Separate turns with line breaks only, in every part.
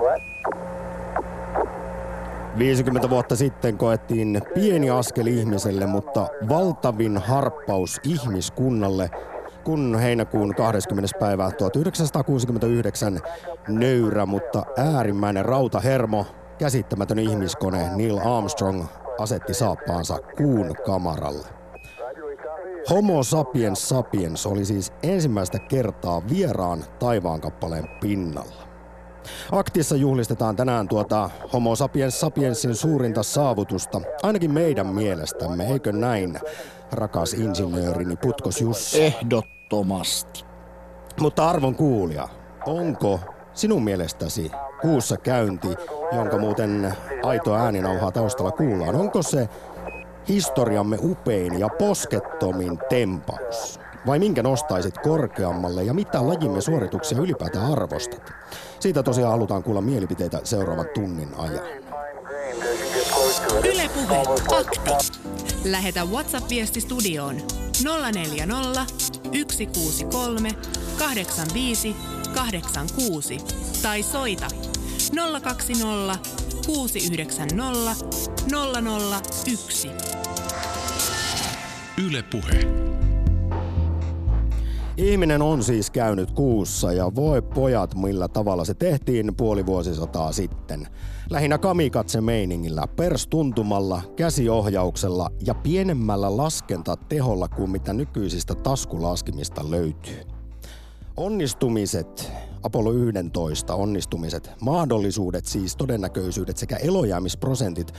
what?
50 vuotta sitten koettiin pieni askel ihmiselle, mutta valtavin harppaus ihmiskunnalle, kun heinäkuun 20. päivä 1969 nöyrä, mutta äärimmäinen rautahermo, käsittämätön ihmiskone Neil Armstrong asetti saappaansa kuun kamaralle. Homo sapiens sapiens oli siis ensimmäistä kertaa vieraan taivaankappaleen pinnalla. Aktissa juhlistetaan tänään tuota Homo sapiens sapiensin suurinta saavutusta, ainakin meidän mielestämme, eikö näin, rakas insinöörini Putkos Jussi?
Ehdottomasti.
Mutta arvon kuulija, onko sinun mielestäsi kuussa käynti, jonka muuten aito ääninauhaa taustalla kuullaan, onko se historiamme upein ja poskettomin tempaus? Vai minkä nostaisit korkeammalle ja mitä lajimme suorituksia ylipäätään arvostat? Siitä tosiaan halutaan kuulla mielipiteitä seuraavan tunnin ajan.
Ylepuhe akti. Lähetä WhatsApp-viesti studioon 040 163 85 86 tai soita 020 690 001.
Yle Puhe.
Ihminen on siis käynyt kuussa ja voi pojat millä tavalla se tehtiin puoli vuosisataa sitten. Lähinnä kamikatse meiningillä, perstuntumalla, käsiohjauksella ja pienemmällä laskentateholla kuin mitä nykyisistä taskulaskimista löytyy. Onnistumiset, Apollo 11 onnistumiset, mahdollisuudet siis todennäköisyydet sekä elojäämisprosentit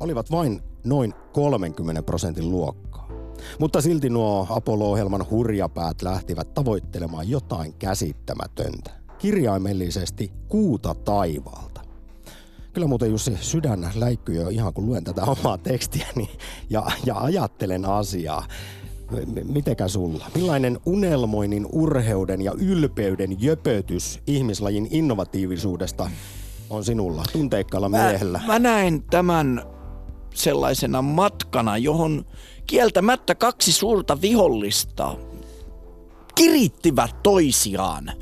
olivat vain noin 30 prosentin luokkaa. Mutta silti nuo Apollo-ohjelman hurjapäät lähtivät tavoittelemaan jotain käsittämätöntä. Kirjaimellisesti kuuta taivaalta. Kyllä muuten Jussi sydän läikkyy jo ihan kun luen tätä omaa tekstiäni ja, ja ajattelen asiaa. Mitekä sulla? Millainen unelmoinnin, urheuden ja ylpeyden jöpötys ihmislajin innovatiivisuudesta on sinulla, tunteikkaalla miehellä?
Mä, mä näen tämän sellaisena matkana, johon kieltämättä kaksi suurta vihollista kirittivät toisiaan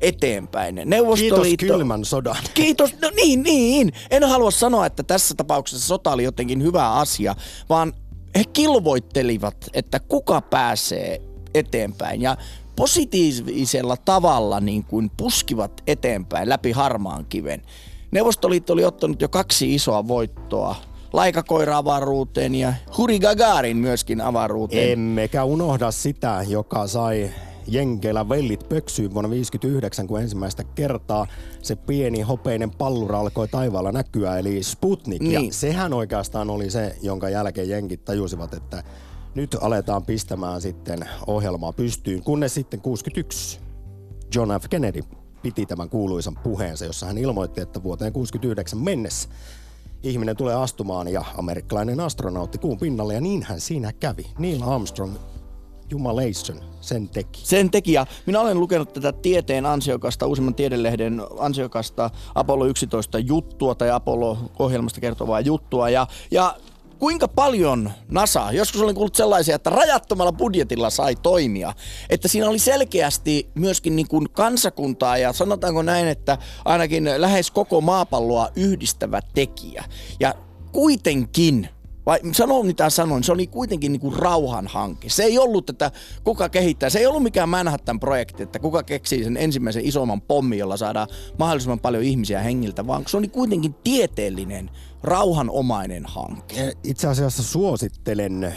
eteenpäin.
Kiitos
Neuvostoliitto...
kylmän sodan.
Kiitos, no niin, niin. En halua sanoa, että tässä tapauksessa sota oli jotenkin hyvä asia, vaan he kilvoittelivat, että kuka pääsee eteenpäin. Ja positiivisella tavalla niin kuin puskivat eteenpäin läpi harmaan kiven. Neuvostoliitto oli ottanut jo kaksi isoa voittoa. Laikakoira avaruuteen ja Huri Gagarin myöskin avaruuteen.
Emmekä unohda sitä, joka sai Jenkeillä vellit pöksyyn vuonna 1959, kun ensimmäistä kertaa se pieni hopeinen pallura alkoi taivaalla näkyä, eli Sputnik. Ja
Niin.
sehän oikeastaan oli se, jonka jälkeen jenkit tajusivat, että nyt aletaan pistämään sitten ohjelmaa pystyyn, kunnes sitten 61 John F. Kennedy piti tämän kuuluisan puheensa, jossa hän ilmoitti, että vuoteen 69 mennessä ihminen tulee astumaan ja amerikkalainen astronautti kuun pinnalle ja niinhän siinä kävi. Neil Armstrong, jumalation, sen teki.
Sen teki. Ja minä olen lukenut tätä tieteen ansiokasta, uusimman tiedelehden ansiokasta Apollo 11 juttua tai Apollo-ohjelmasta kertovaa juttua. Ja, ja kuinka paljon NASA, joskus olen kuullut sellaisia, että rajattomalla budjetilla sai toimia. Että siinä oli selkeästi myöskin niin kuin kansakuntaa ja sanotaanko näin, että ainakin lähes koko maapalloa yhdistävä tekijä. Ja kuitenkin vai sanon mitä sanoin, se oli kuitenkin niinku rauhan hanke. Se ei ollut, että kuka kehittää, se ei ollut mikään Manhattan-projekti, että kuka keksii sen ensimmäisen isomman pommin, jolla saadaan mahdollisimman paljon ihmisiä hengiltä, vaan se oli kuitenkin tieteellinen, rauhanomainen hanke.
Itse asiassa suosittelen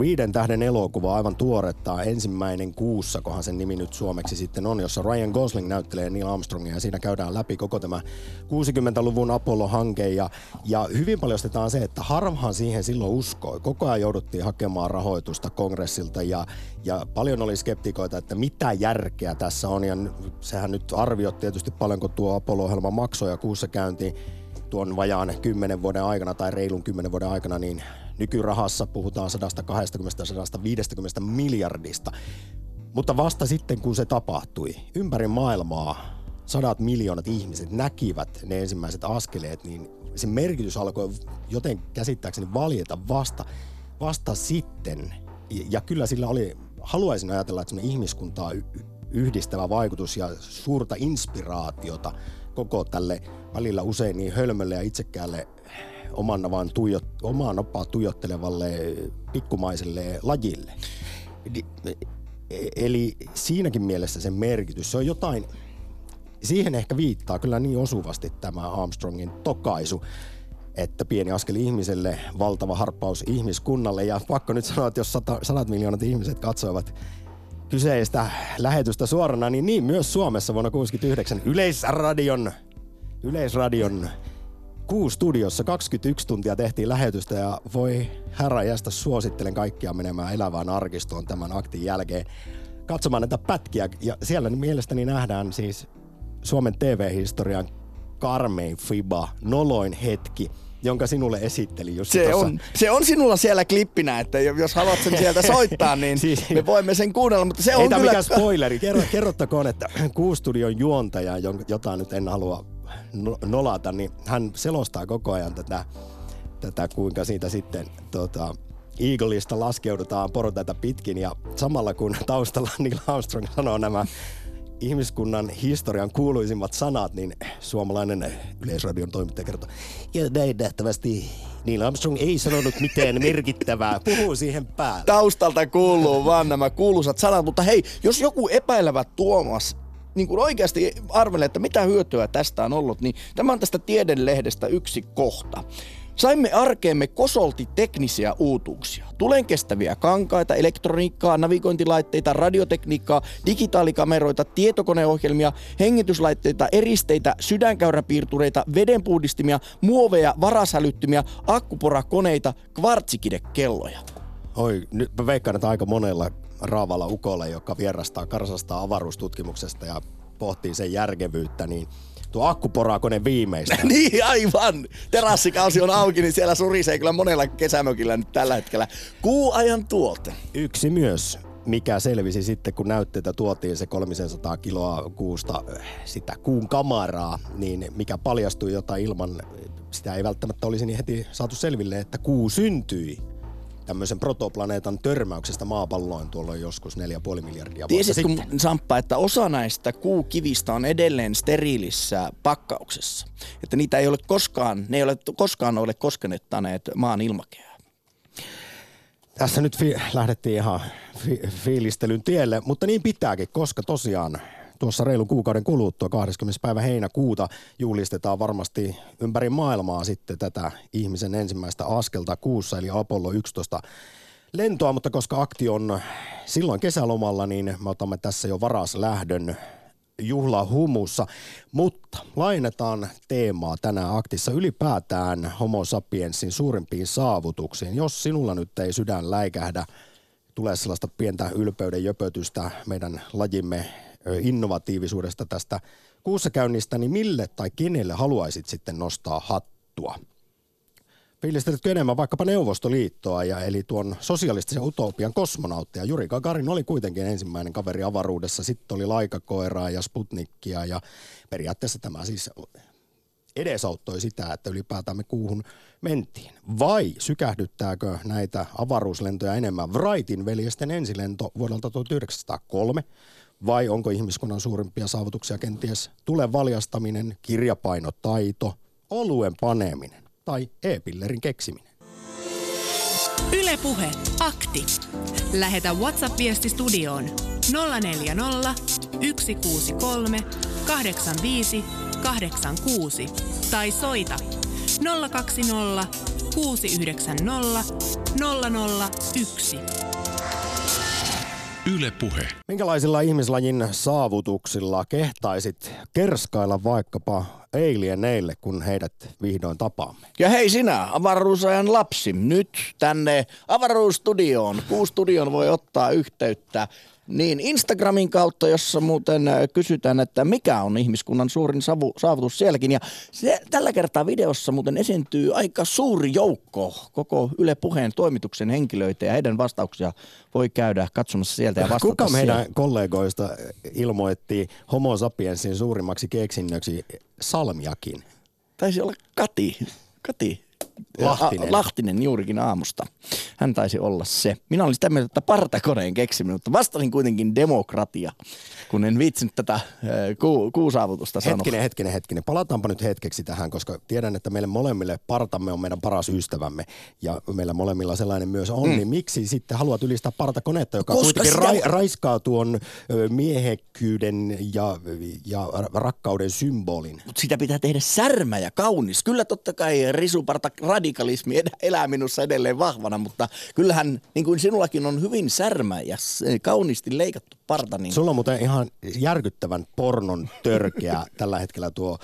viiden tähden elokuva aivan tuoretta. Ensimmäinen kuussa, kohan sen nimi nyt suomeksi sitten on, jossa Ryan Gosling näyttelee Neil Armstrongia ja siinä käydään läpi koko tämä 60-luvun Apollo-hanke. Ja, ja hyvin paljon se, että harvahan siihen silloin uskoi. Koko ajan jouduttiin hakemaan rahoitusta kongressilta ja, ja paljon oli skeptikoita, että mitä järkeä tässä on. Ja sehän nyt arviot tietysti paljonko tuo Apollo-ohjelma maksoi ja kuussa käynti tuon vajaan 10 vuoden aikana tai reilun 10 vuoden aikana, niin nykyrahassa puhutaan 120-150 miljardista. Mutta vasta sitten, kun se tapahtui, ympäri maailmaa sadat miljoonat ihmiset näkivät ne ensimmäiset askeleet, niin se merkitys alkoi joten käsittääkseni valjeta vasta, vasta sitten. Ja, kyllä sillä oli, haluaisin ajatella, että ihmiskuntaa yhdistävä vaikutus ja suurta inspiraatiota koko tälle välillä usein niin hölmölle ja itsekäälle oman vaan tuijot, omaan opaa tuijottelevalle pikkumaiselle lajille. Eli siinäkin mielessä sen merkitys, se on jotain, siihen ehkä viittaa kyllä niin osuvasti tämä Armstrongin tokaisu, että pieni askel ihmiselle, valtava harppaus ihmiskunnalle. Ja pakko nyt sanoa, että jos sata, sadat miljoonat ihmiset katsoivat kyseistä lähetystä suorana, niin niin myös Suomessa vuonna 1969 Yleisradion, Yleisradion Q-studiossa 21 tuntia tehtiin lähetystä ja voi jästä suosittelen kaikkia menemään elävään arkistoon tämän aktin jälkeen katsomaan näitä pätkiä. Ja siellä mielestäni nähdään siis Suomen TV-historian karmein fiba, noloin hetki, jonka sinulle esitteli just
se on, se on sinulla siellä klippinä, että jos haluat sen sieltä soittaa, niin siis, me voimme sen kuunnella, mutta se on
ei
kyllä...
mikään spoileri. Kerro, kerrottakoon, että Q-studion juontaja, jota nyt en halua no, nolata, niin hän selostaa koko ajan tätä, tätä kuinka siitä sitten tota, Eagleista laskeudutaan portaita pitkin ja samalla kun taustalla Neil Armstrong sanoo nämä ihmiskunnan historian kuuluisimmat sanat, niin suomalainen yleisradion toimittaja kertoo, ja näin nähtävästi Neil Armstrong ei sanonut mitään merkittävää, puhuu siihen päälle.
Taustalta kuuluu vaan nämä kuuluisat sanat, mutta hei, jos joku epäilevä Tuomas niin kuin oikeasti arvelee, että mitä hyötyä tästä on ollut, niin tämä on tästä Tiedelehdestä yksi kohta. Saimme arkeemme kosolti teknisiä uutuuksia. Tulen kestäviä kankaita, elektroniikkaa, navigointilaitteita, radiotekniikkaa, digitaalikameroita, tietokoneohjelmia, hengityslaitteita, eristeitä, sydänkäyräpiirtureita, vedenpuhdistimia, muoveja, varasälyttimia, akkuporakoneita, kvartsikidekelloja.
Oi, nyt mä veikkaan, että aika monella raavalla ukolla, joka vierastaa, karsastaa avaruustutkimuksesta ja pohtii sen järkevyyttä, niin tuo akkuporakone viimeistä.
niin, aivan. Terassikausi on auki, niin siellä surisee kyllä monella kesämökillä nyt tällä hetkellä. Kuuajan tuote.
Yksi myös mikä selvisi sitten, kun näytteitä tuotiin se 300 kiloa kuusta sitä kuun kamaraa, niin mikä paljastui jotain ilman, sitä ei välttämättä olisi niin heti saatu selville, että kuu syntyi tämmöisen protoplaneetan törmäyksestä maapalloon tuolla joskus 4,5 miljardia vuotta
Tiesitkö, sitten. Samppa, että osa näistä kuukivistä on edelleen steriilissä pakkauksessa? Että niitä ei ole koskaan, ne ei ole koskaan ole koskenettaneet maan ilmakehää.
Tässä nyt fi- lähdettiin ihan fi- fiilistelyn tielle, mutta niin pitääkin, koska tosiaan tuossa reilun kuukauden kuluttua 20. päivä heinäkuuta juhlistetaan varmasti ympäri maailmaa sitten tätä ihmisen ensimmäistä askelta kuussa, eli Apollo 11 lentoa, mutta koska akti on silloin kesälomalla, niin me otamme tässä jo varas lähdön juhlahumussa. Mutta lainetaan teemaa tänään aktissa ylipäätään homo sapiensin suurimpiin saavutuksiin. Jos sinulla nyt ei sydän läikähdä, tulee sellaista pientä ylpeyden jöpötystä meidän lajimme innovatiivisuudesta tästä kuussakäynnistä, niin mille tai kenelle haluaisit sitten nostaa hattua? Fiilistelitkö enemmän vaikkapa Neuvostoliittoa, ja eli tuon sosialistisen utopian kosmonautteja? Juri Gagarin oli kuitenkin ensimmäinen kaveri avaruudessa, sitten oli Laikakoiraa ja Sputnikkia, ja periaatteessa tämä siis edesauttoi sitä, että ylipäätään me kuuhun mentiin. Vai sykähdyttääkö näitä avaruuslentoja enemmän Wrightin veljesten ensilento vuodelta 1903, vai onko ihmiskunnan suurimpia saavutuksia kenties tule valjastaminen, kirjapainotaito, oluen paneminen tai e-pillerin keksiminen?
Ylepuhe akti. Lähetä WhatsApp-viesti studioon 040 163 85 86 tai soita 020 690 001.
Yle Puhe. Minkälaisilla ihmislajin saavutuksilla kehtaisit kerskailla vaikkapa alieneille, kun heidät vihdoin tapaamme?
Ja hei sinä, avaruusajan lapsi, nyt tänne avaruustudioon. Kuustudioon voi ottaa yhteyttä niin, Instagramin kautta, jossa muuten äh, kysytään, että mikä on ihmiskunnan suurin savu, saavutus sielläkin. Ja se, tällä kertaa videossa muuten esiintyy aika suuri joukko koko Yle Puheen toimituksen henkilöitä ja heidän vastauksia voi käydä katsomassa sieltä ja vastata
Kuka meidän
siellä.
kollegoista ilmoitti homo sapiensin suurimmaksi keksinnöksi salmiakin?
Taisi olla Kati. Kati
Lahtinen.
A, Lahtinen juurikin aamusta. Hän taisi olla se. Minä olin sitä mieltä, että partakoneen keksiminen, mutta vastasin kuitenkin demokratia, kun en viitsinyt tätä ku, kuusaavutusta sanoa.
Hetkinen, hetkinen, hetkinen. Palataanpa nyt hetkeksi tähän, koska tiedän, että meille molemmille partamme on meidän paras ystävämme ja meillä molemmilla sellainen myös on. Mm. Niin miksi sitten haluat ylistää partakonetta, joka koska kuitenkin sitä... ra- raiskaa tuon miehekkyyden ja, ja rakkauden symbolin?
Mutta sitä pitää tehdä särmä ja kaunis. Kyllä totta kai risuparta radikalismi elää minussa edelleen vahvana, mutta kyllähän niin kuin sinullakin on hyvin särmä ja kauniisti leikattu parta. Niin...
Sulla on muuten ihan järkyttävän pornon törkeä tällä hetkellä tuo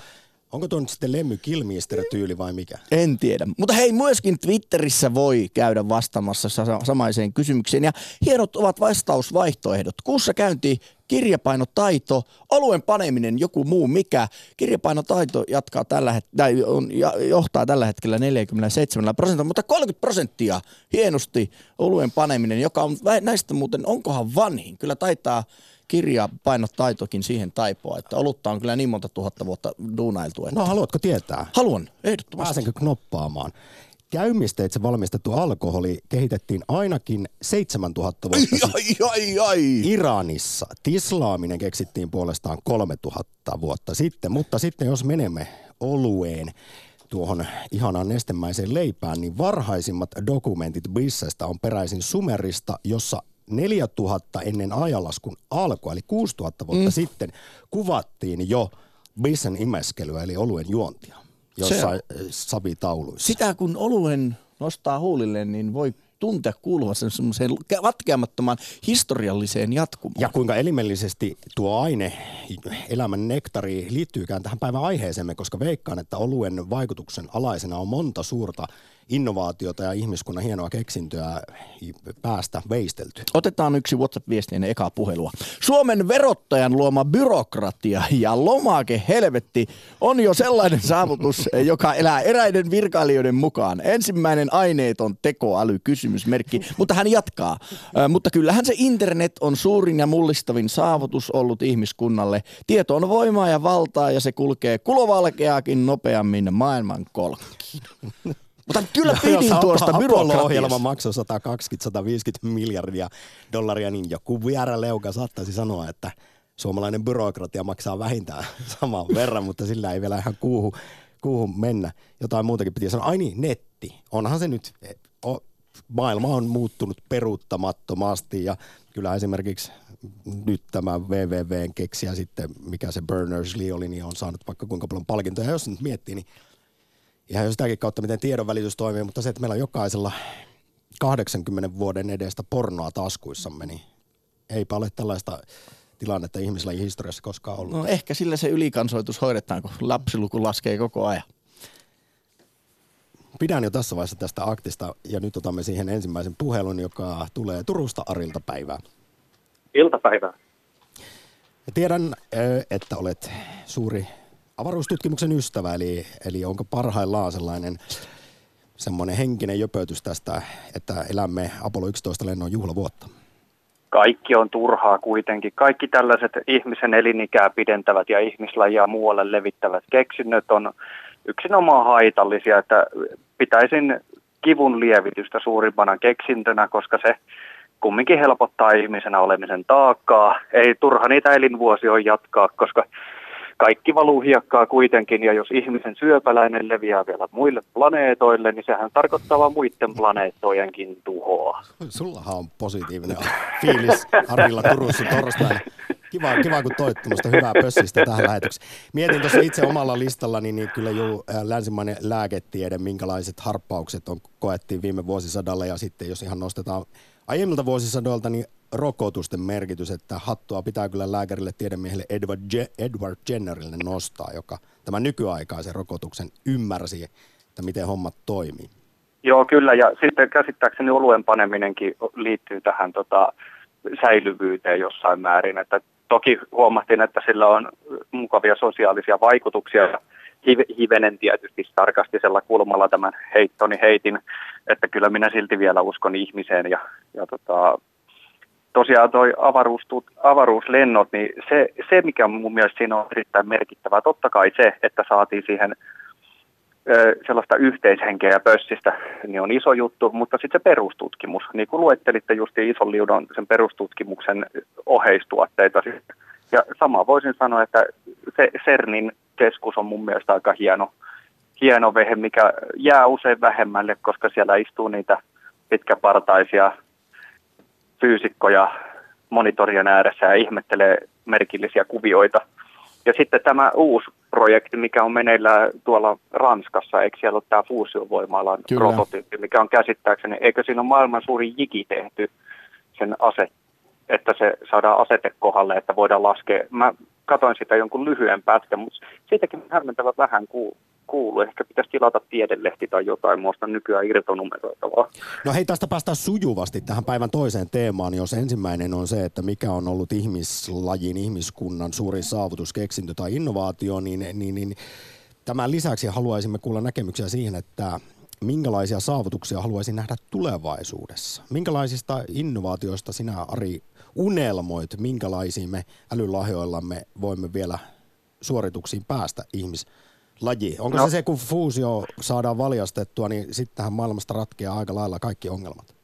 Onko tuo nyt sitten Lemmy Kilmister-tyyli vai mikä?
En tiedä. Mutta hei, myöskin Twitterissä voi käydä vastaamassa samaiseen kysymykseen. Ja hienot ovat vastausvaihtoehdot. Kuussa käynti kirjapainotaito, oluen paneminen, joku muu mikä. Kirjapainotaito jatkaa tällä het- tai on, johtaa tällä hetkellä 47 prosenttia, mutta 30 prosenttia hienosti oluen paneminen, joka on näistä muuten, onkohan vanhin? Kyllä taitaa kirjapainotaitokin siihen taipoa, että olutta on kyllä niin monta tuhatta vuotta duunailtu. Että...
No haluatko tietää?
Haluan, ehdottomasti.
Pääsenkö knoppaamaan? Käymisteitse valmistettu alkoholi kehitettiin ainakin 7000 vuotta sitten.
Ai, ai, ai.
Iranissa tislaaminen keksittiin puolestaan 3000 vuotta sitten, mutta sitten jos menemme olueen, tuohon ihanaan nestemäiseen leipään, niin varhaisimmat dokumentit Bissestä on peräisin Sumerista, jossa 4000 ennen ajanlaskun alkua, eli 6000 vuotta mm. sitten, kuvattiin jo Bissen imeskelyä, eli oluen juontia jossain savitauluissa.
Sitä kun oluen nostaa huulille, niin voi tuntea kuuluvansa semmoiseen vatkeamattomaan historialliseen jatkumoon.
Ja kuinka elimellisesti tuo aine, elämän nektari, liittyykään tähän päivän aiheeseemme, koska veikkaan, että oluen vaikutuksen alaisena on monta suurta innovaatiota ja ihmiskunnan hienoa keksintöä päästä veistelty.
Otetaan yksi WhatsApp-viesti ennen ekaa puhelua. Suomen verottajan luoma byrokratia ja lomake helvetti on jo sellainen saavutus, joka elää eräiden virkailijoiden mukaan. Ensimmäinen aineeton tekoäly kysymysmerkki, mutta hän jatkaa. mutta kyllähän se internet on suurin ja mullistavin saavutus ollut ihmiskunnalle. Tieto on voimaa ja valtaa ja se kulkee kulovalkeaakin nopeammin maailman kolkkiin. Mutta kyllä no, pidin tuosta byrokratiasta.
ohjelma maksoi 120-150 miljardia dollaria, niin joku leuka saattaisi sanoa, että suomalainen byrokratia maksaa vähintään saman verran, mutta sillä ei vielä ihan kuuhu, kuuhu mennä. Jotain muutakin piti sanoa. Ai niin, netti. Onhan se nyt, o, maailma on muuttunut peruuttamattomasti ja kyllä esimerkiksi nyt tämä WWWn keksiä sitten, mikä se Berners-Lee oli, niin on saanut vaikka kuinka paljon palkintoja. Ja jos nyt miettii, niin ihan jo sitäkin kautta, miten tiedonvälitys toimii, mutta se, että meillä on jokaisella 80 vuoden edestä pornoa taskuissamme, niin eipä ole tällaista tilannetta ihmisillä historiassa koskaan ollut.
No ehkä sillä se ylikansoitus hoidetaan, kun lapsiluku laskee koko ajan.
Pidän jo tässä vaiheessa tästä aktista ja nyt otamme siihen ensimmäisen puhelun, joka tulee Turusta Arilta päivää.
Iltapäivää.
Tiedän, että olet suuri avaruustutkimuksen ystävä, eli, eli onko parhaillaan sellainen semmoinen henkinen jöpötys tästä, että elämme Apollo 11 lennon juhlavuotta?
Kaikki on turhaa kuitenkin. Kaikki tällaiset ihmisen elinikää pidentävät ja ihmislajia muualle levittävät keksinnöt on yksinomaan haitallisia, että pitäisin kivun lievitystä suurimpana keksintönä, koska se kumminkin helpottaa ihmisenä olemisen taakkaa. Ei turha niitä elinvuosia jatkaa, koska kaikki valuu hiekkaa kuitenkin, ja jos ihmisen syöpäläinen leviää vielä muille planeetoille, niin sehän tarkoittaa vain muiden planeettojenkin tuhoa.
Sullahan on positiivinen fiilis Arilla Turussa torstaina. Kiva, kiva kun toit hyvää pössistä tähän lähetykseen. Mietin tuossa itse omalla listallani, niin kyllä jo länsimainen lääketiede, minkälaiset harppaukset on koettiin viime vuosisadalla, ja sitten jos ihan nostetaan aiemmilta vuosisadoilta, niin rokotusten merkitys, että hattua pitää kyllä lääkärille tiedemiehelle Edward, Je- Edward Jennerille nostaa, joka tämän nykyaikaisen rokotuksen ymmärsi, että miten hommat toimii.
Joo, kyllä, ja sitten käsittääkseni oluen paneminenkin liittyy tähän tota, säilyvyyteen jossain määrin, että toki huomattiin, että sillä on mukavia sosiaalisia vaikutuksia, ja hivenen tietysti tarkastisella kulmalla tämän heittoni heitin, että kyllä minä silti vielä uskon ihmiseen ja, ja tota, tosiaan toi avaruuslennot, niin se, se, mikä mun mielestä siinä on erittäin merkittävää, totta kai se, että saatiin siihen sellaista yhteishenkeä pössistä, niin on iso juttu, mutta sitten se perustutkimus, niin kuin luettelitte just ison liudon sen perustutkimuksen oheistuotteita. Ja sama voisin sanoa, että se CERNin keskus on mun mielestä aika hieno, hieno vehe, mikä jää usein vähemmälle, koska siellä istuu niitä pitkäpartaisia fyysikkoja monitorien ääressä ja ihmettelee merkillisiä kuvioita. Ja sitten tämä uusi projekti, mikä on meneillään tuolla Ranskassa, eikö siellä ole tämä fuusiovoimalan prototyyppi, mikä on käsittääkseni, eikö siinä ole maailman suuri jiki tehty sen aset, että se saadaan asete kohdalle, että voidaan laskea. Mä katoin sitä jonkun lyhyen pätkän, mutta siitäkin hämmentävä vähän kuuluu kuulu. Ehkä pitäisi tilata tiedelehti tai jotain muusta nykyään irtonumeroitavaa.
No hei, tästä päästään sujuvasti tähän päivän toiseen teemaan, jos ensimmäinen on se, että mikä on ollut ihmislajin, ihmiskunnan suurin saavutus, keksintö tai innovaatio, niin, niin, niin tämän lisäksi haluaisimme kuulla näkemyksiä siihen, että minkälaisia saavutuksia haluaisin nähdä tulevaisuudessa? Minkälaisista innovaatioista sinä, Ari, unelmoit, minkälaisiin me älylahjoillamme voimme vielä suorituksiin päästä ihmis laji. Onko no. se se, kun fuusio saadaan valjastettua, niin sittenhän maailmasta ratkeaa aika lailla kaikki ongelmat?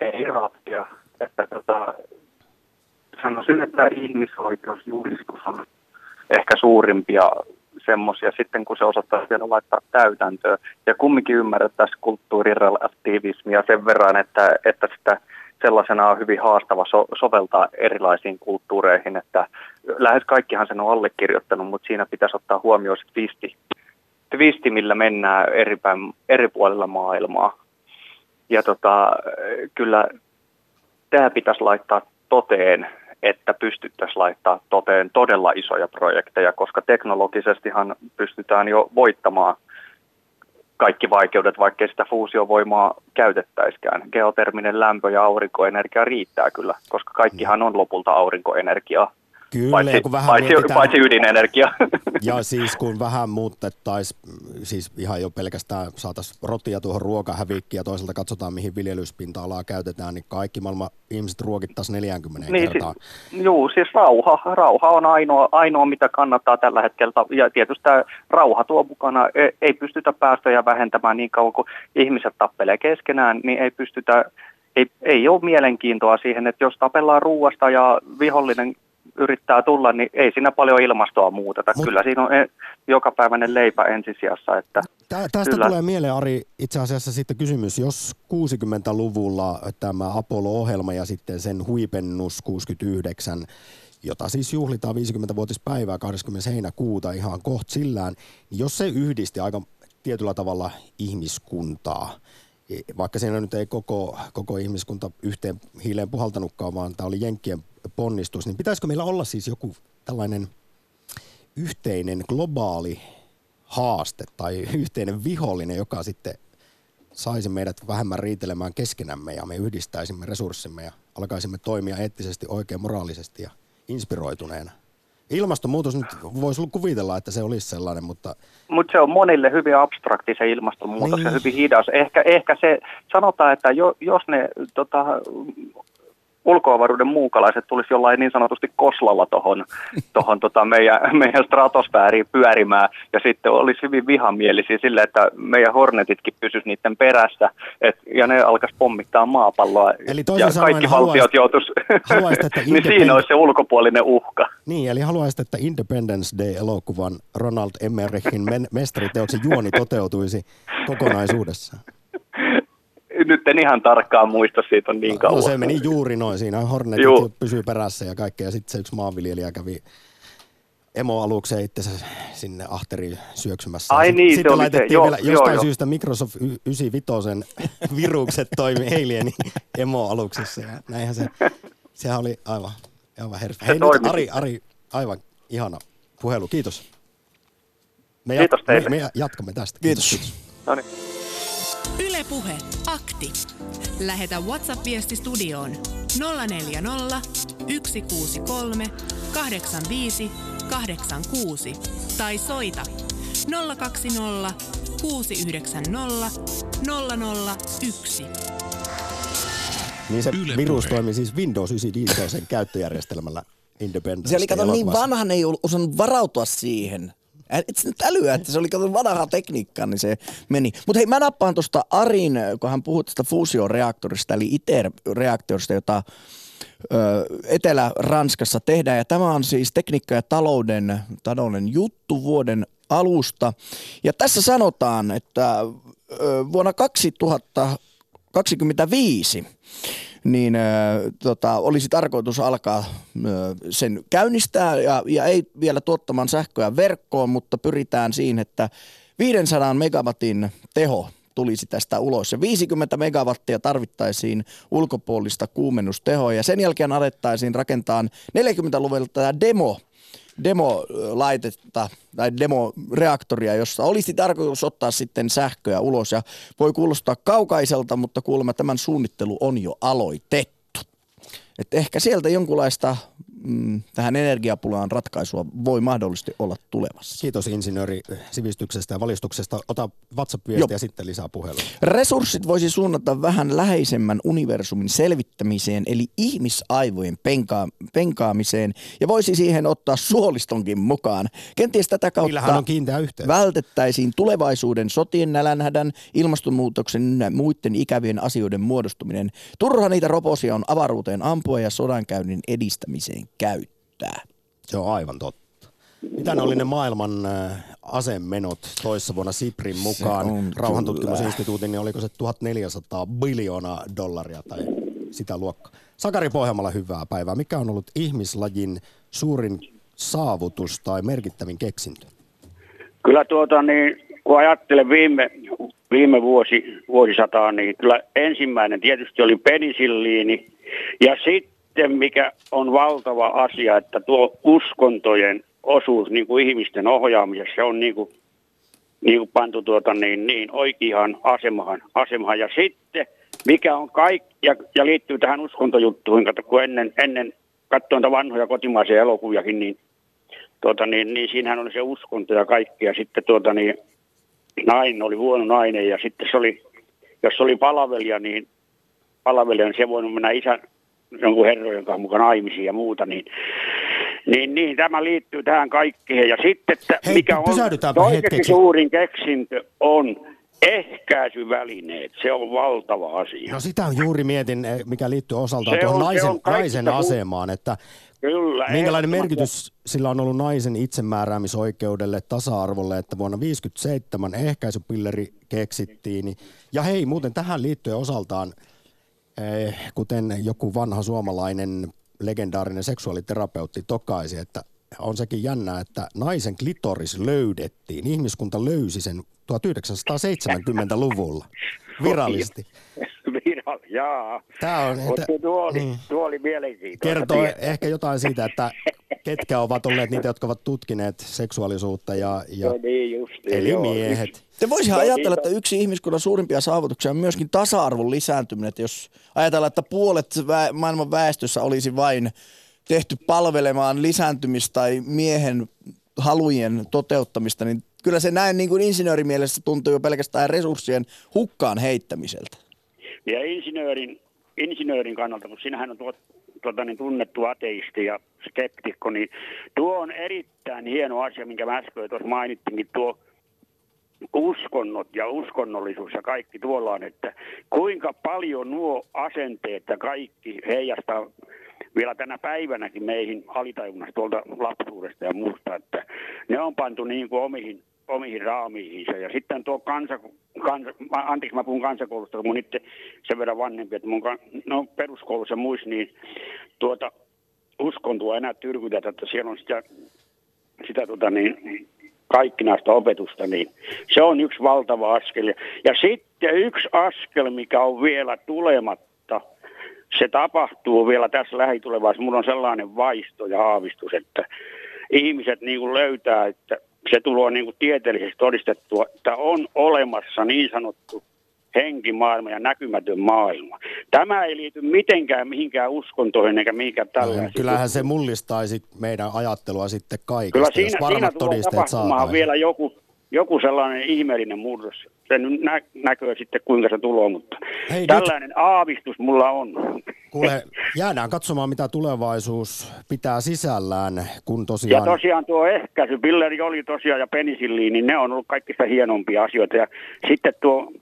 Ei ratkea. Että tota, sanoisin, että ihmisoikeusjulistus on ehkä suurimpia semmoisia sitten, kun se osataan vielä laittaa täytäntöön. Ja kumminkin ymmärrettäisiin kulttuurirelatiivismia sen verran, että, että sitä sellaisena on hyvin haastava so- soveltaa erilaisiin kulttuureihin, että lähes kaikkihan sen on allekirjoittanut, mutta siinä pitäisi ottaa huomioon se twisti, twisti millä mennään eri, päin, eri puolilla maailmaa. Ja tota, kyllä tämä pitäisi laittaa toteen, että pystyttäisiin laittaa toteen todella isoja projekteja, koska teknologisestihan pystytään jo voittamaan – kaikki vaikeudet, vaikkei sitä fuusiovoimaa käytettäiskään. Geoterminen lämpö ja aurinkoenergia riittää kyllä, koska kaikkihan on lopulta aurinkoenergiaa.
Kyllä,
paitsi,
kun vähän
paitsi,
mietitään,
paitsi ydinenergia.
Ja siis kun vähän muutettaisiin, siis ihan jo pelkästään saataisiin rotia tuohon ruokahävikkiin ja toisaalta katsotaan mihin viljelyspinta-alaa käytetään, niin kaikki maailman ihmiset ruokittaisiin 40 niin, kertaa.
Siis, juu, siis rauha. Rauha on ainoa, ainoa, mitä kannattaa tällä hetkellä. Ja tietysti tämä rauha tuo mukana, ei, ei pystytä päästöjä vähentämään niin kauan kuin ihmiset tappelee keskenään, niin ei pystytä ei, ei ole mielenkiintoa siihen, että jos tapellaan ruuasta ja vihollinen yrittää tulla, niin ei siinä paljon ilmastoa muuteta. Mut, kyllä siinä on e- jokapäiväinen leipä ensisijassa. Että
tä, tästä kyllä. tulee mieleen, Ari, itse asiassa sitten kysymys, jos 60-luvulla tämä Apollo-ohjelma ja sitten sen huipennus 69, jota siis juhlitaan 50-vuotispäivää 20. heinäkuuta ihan kohta sillään, niin jos se yhdisti aika tietyllä tavalla ihmiskuntaa, e, vaikka siinä nyt ei koko, koko ihmiskunta yhteen hiileen puhaltanutkaan, vaan tämä oli Jenkkien ponnistus, niin pitäisikö meillä olla siis joku tällainen yhteinen globaali haaste tai yhteinen vihollinen, joka sitten saisi meidät vähemmän riitelemään keskenämme ja me yhdistäisimme resurssimme ja alkaisimme toimia eettisesti, oikein moraalisesti ja inspiroituneena. Ilmastonmuutos nyt voisi kuvitella, että se olisi sellainen, mutta...
Mutta se on monille hyvin abstrakti se ilmastonmuutos niin. ja hyvin hidas. Ehkä, ehkä se, sanotaan, että jo, jos ne tota, ulkoavaruuden muukalaiset tulisi jollain niin sanotusti koslalla tuohon tohon tota meidän, meidän stratosfääriin pyörimään. Ja sitten olisi hyvin vihamielisiä sille, että meidän hornetitkin pysyisi niiden perässä et, ja ne alkaisi pommittaa maapalloa.
Eli
ja kaikki haluaisit, valtiot joutuisi, niin siinä olisi se ulkopuolinen uhka.
Niin, eli haluaisit, että Independence Day-elokuvan Ronald Emmerichin mestariteoksen juoni toteutuisi kokonaisuudessaan
nyt en ihan tarkkaan muista, siitä on niin kauan.
No se meni juuri noin, siinä Hornetit Juu. pysyy perässä ja kaikkea. Ja sitten se yksi maanviljelijä kävi emoalukseen itsensä sinne ahteriin syöksymässä.
Ai niin,
sitten
se
laitettiin
se. Joo,
vielä jostain
joo,
syystä Microsoft 95 virukset toimi Alienin emoaluksessa. Ja näinhän se, sehän oli aivan, aivan herfä. Hei nyt Ari, Ari, aivan ihana puhelu. Kiitos. Me
Kiitos teille.
Me, me jatkamme tästä.
Kiitos. Kiitos.
No niin.
Ylepuhe akti. Lähetä WhatsApp-viesti studioon 040 163 85 86 tai soita 020 690 001.
Niin se Yle virus toimi siis Windows 95 käyttöjärjestelmällä Independence.
Se oli kato niin vanha, ne ei osannut varautua siihen. Et nyt älyä, että se oli kato vanha tekniikka, niin se meni. Mutta hei, mä nappaan tuosta Arin, kun hän puhui tästä fuusioreaktorista, eli ITER-reaktorista, jota Etelä-Ranskassa tehdään. Ja tämä on siis tekniikka ja talouden, talouden juttu vuoden alusta. Ja tässä sanotaan, että vuonna 2025 niin äh, tota, olisi tarkoitus alkaa äh, sen käynnistää ja, ja ei vielä tuottamaan sähköä verkkoon, mutta pyritään siihen, että 500 megawatin teho tulisi tästä ulos. Ja 50 megawattia tarvittaisiin ulkopuolista kuumennustehoa ja sen jälkeen alettaisiin rakentaa 40-luvulta tämä demo demolaitetta tai demoreaktoria, jossa olisi tarkoitus ottaa sitten sähköä ulos. Ja voi kuulostaa kaukaiselta, mutta kuulemma tämän suunnittelu on jo aloitettu. Että ehkä sieltä jonkunlaista mm, tähän energiapulaan ratkaisua voi mahdollisesti olla tulevassa.
Kiitos insinööri sivistyksestä ja valistuksesta. Ota WhatsApp-viestiä ja sitten lisää puhelua.
Resurssit voisi suunnata vähän läheisemmän universumin selvittämiseen, eli ihmisaivojen penka- penkaamiseen, ja voisi siihen ottaa suolistonkin mukaan. Kenties tätä kautta
on kiinteä yhteys.
vältettäisiin tulevaisuuden sotien, nälänhädän, ilmastonmuutoksen ja muiden ikävien asioiden muodostuminen. Turha niitä roposia on avaruuteen ampua ja sodankäynnin edistämiseen käyttää.
Se on aivan totta. Mitä ne oli ne maailman äh, asemenot toissa vuonna Siprin mukaan? Rauhantutkimusinstituutin, niin oliko se 1400 biljoonaa dollaria tai sitä luokkaa? Sakari Pohjelmalla hyvää päivää. Mikä on ollut ihmislajin suurin saavutus tai merkittävin keksintö?
Kyllä tuota niin, kun ajattelen viime, viime vuosi, vuosisataa, niin kyllä ensimmäinen tietysti oli penisilliini ja sitten sitten mikä on valtava asia, että tuo uskontojen osuus niin kuin ihmisten ohjaamisessa on niin kuin, niin kuin pantu tuota niin, niin oikeaan asemahan, asemahan. Ja sitten mikä on kaikki, ja, ja liittyy tähän uskontojuttuihin, kun ennen, ennen katsoin vanhoja kotimaisia elokuviakin, niin, tuota, niin, niin siinähän oli se uskonto ja kaikki. Ja sitten tuota, niin, nainen oli huono nainen ja sitten se oli, jos oli palvelija, niin palvelija, niin se voinut mennä isän, jonkun herrojen kanssa mukaan naimisiin ja muuta, niin, niin, niin tämä liittyy tähän kaikkeen. Ja sitten, että
Hei,
mikä on toiseksi suurin keksintö on ehkäisyvälineet. Se on valtava asia.
No sitä juuri mietin, eh, mikä liittyy osaltaan
Se
tuohon
on- se
naisen,
on
naisen asemaan, että
Kyllä.
minkälainen merkitys sillä on ollut naisen itsemääräämisoikeudelle, tasa-arvolle, että vuonna 1957 ehkäisypilleri keksittiin. Ja hei, muuten tähän liittyen osaltaan, kuten joku vanha suomalainen legendaarinen seksuaaliterapeutti tokaisi, että on sekin jännää, että naisen klitoris löydettiin. Ihmiskunta löysi sen 1970-luvulla virallisesti.
Jaa.
Tämä on,
Mutta tuo oli,
niin.
tuo oli mielenkiintoista.
kertoo
tietää.
ehkä jotain siitä, että ketkä ovat olleet niitä, jotka ovat tutkineet seksuaalisuutta ja, ja
No niin justiin,
eli
joo.
miehet.
Te voisi
No,
ajatella,
siitä-
että yksi ihmiskunnan suurimpia saavutuksia on myöskin tasa-arvon lisääntyminen. Että jos ajatellaan, että puolet vä- maailman väestössä olisi vain tehty palvelemaan lisääntymistä tai miehen halujen toteuttamista, niin kyllä se näin niin kuin insinöörimielessä tuntuu jo pelkästään resurssien hukkaan heittämiseltä.
Ja insinöörin, insinöörin kannalta, kun sinähän on tuo, tuota, niin tunnettu ateisti ja skeptikko, niin tuo on erittäin hieno asia, minkä mä äsken tuossa mainittinkin, tuo uskonnot ja uskonnollisuus ja kaikki tuolla on, että kuinka paljon nuo asenteet ja kaikki heijastaa vielä tänä päivänäkin meihin alitajunnasta tuolta lapsuudesta ja muusta, että ne on pantu niin kuin omihin, omihin raamiinsa. Ja sitten tuo kansa, kansa anteeksi mä puhun kansakoulusta, kun mun itse sen verran vanhempi, että mun no, peruskoulussa muissa, niin tuota uskontoa enää tyrkytetä, että siellä on sitä sitä tota niin, kaikkinaista opetusta, niin se on yksi valtava askel. Ja- Ja sitten yksi askel, mikä on vielä tulematta, se tapahtuu vielä tässä lähitulevaisuudessa. Mulla on sellainen vaisto ja aavistus, että ihmiset niin kuin löytää, että se tulee niin kuin tieteellisesti todistettua, että on olemassa niin sanottu henkimaailma ja näkymätön maailma. Tämä ei liity mitenkään mihinkään uskontoihin eikä mihinkään tällaisiin.
Kyllähän se mullistaisi meidän ajattelua sitten kaikesta,
Kyllä
jos
siinä, siinä
varmat
tulee
todisteet saataisiin.
vielä joku, joku sellainen ihmeellinen murros. Se nyt nä- näkyy sitten kuinka se tulee, mutta
Hei, nyt-
tällainen aavistus mulla on.
Kuule, jäädään katsomaan, mitä tulevaisuus pitää sisällään, kun
Ja
tosiaan...
tosiaan tuo ehkäisy, pilleri oli tosiaan ja penisilliin, niin ne on ollut kaikista hienompia asioita. Ja sitten tuo,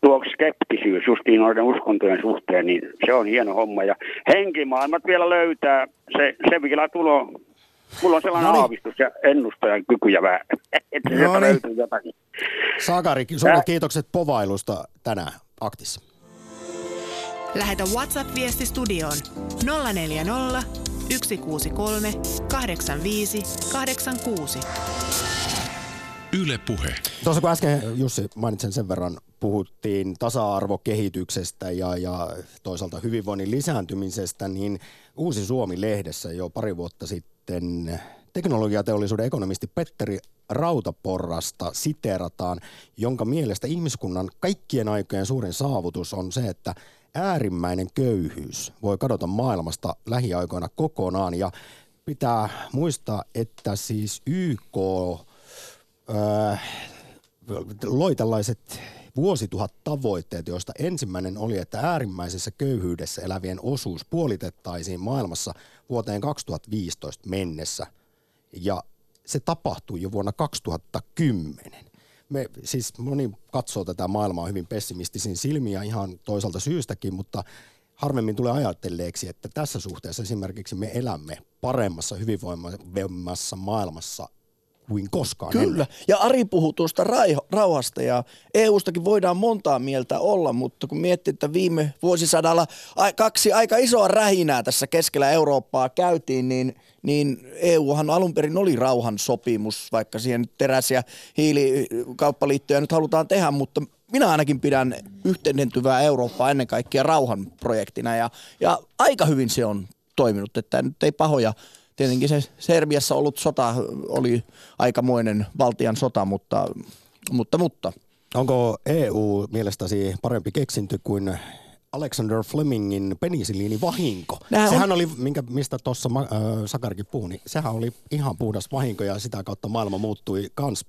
tuo skeptisyys justiin noiden uskontojen suhteen, niin se on hieno homma. Ja henkimaailmat vielä löytää, se, se vielä tulo, mulla on sellainen
Noniin.
aavistus ja ennustajan kykyjä vähän, että sieltä
Noniin.
löytyy jotakin.
Sakari, sulle
Ää-
kiitokset povailusta tänään aktissa.
Lähetä WhatsApp-viesti studioon 040 163 85 86.
Yle Puhe.
Tuossa kun äsken Jussi mainitsen sen verran, puhuttiin tasa-arvokehityksestä ja, ja toisaalta hyvinvoinnin lisääntymisestä, niin Uusi Suomi-lehdessä jo pari vuotta sitten teknologiateollisuuden ekonomisti Petteri Rautaporrasta siteerataan, jonka mielestä ihmiskunnan kaikkien aikojen suurin saavutus on se, että äärimmäinen köyhyys voi kadota maailmasta lähiaikoina kokonaan. Ja pitää muistaa, että siis YK öö, loi tällaiset vuosituhat tavoitteet, joista ensimmäinen oli, että äärimmäisessä köyhyydessä elävien osuus puolitettaisiin maailmassa vuoteen 2015 mennessä. Ja se tapahtui jo vuonna 2010. Me, siis moni katsoo tätä maailmaa hyvin pessimistisin silmiin ja ihan toisaalta syystäkin, mutta harvemmin tulee ajatelleeksi, että tässä suhteessa esimerkiksi me elämme paremmassa, hyvinvoimassa maailmassa kuin koskaan
Kyllä.
ennen.
Ja Ari puhuu tuosta rauhasta ja EU-stakin voidaan montaa mieltä olla, mutta kun miettii, että viime vuosisadalla kaksi aika isoa rähinää tässä keskellä Eurooppaa käytiin, niin, niin EUhan alun perin oli rauhan sopimus, vaikka siihen nyt teräs- ja hiilikauppaliittoja nyt halutaan tehdä, mutta minä ainakin pidän yhteendentyvää Eurooppaa ennen kaikkea rauhan projektina ja, ja aika hyvin se on toiminut, että nyt ei pahoja Tietenkin se Serbiassa ollut sota oli aikamoinen valtian sota, mutta, mutta, mutta.
Onko EU mielestäsi parempi keksintö kuin Alexander Flemingin?
Nää on-
sehän oli, minkä, mistä tuossa äh, Sakarkin puhui, niin sehän oli ihan puhdas vahinko ja sitä kautta maailma muuttui kans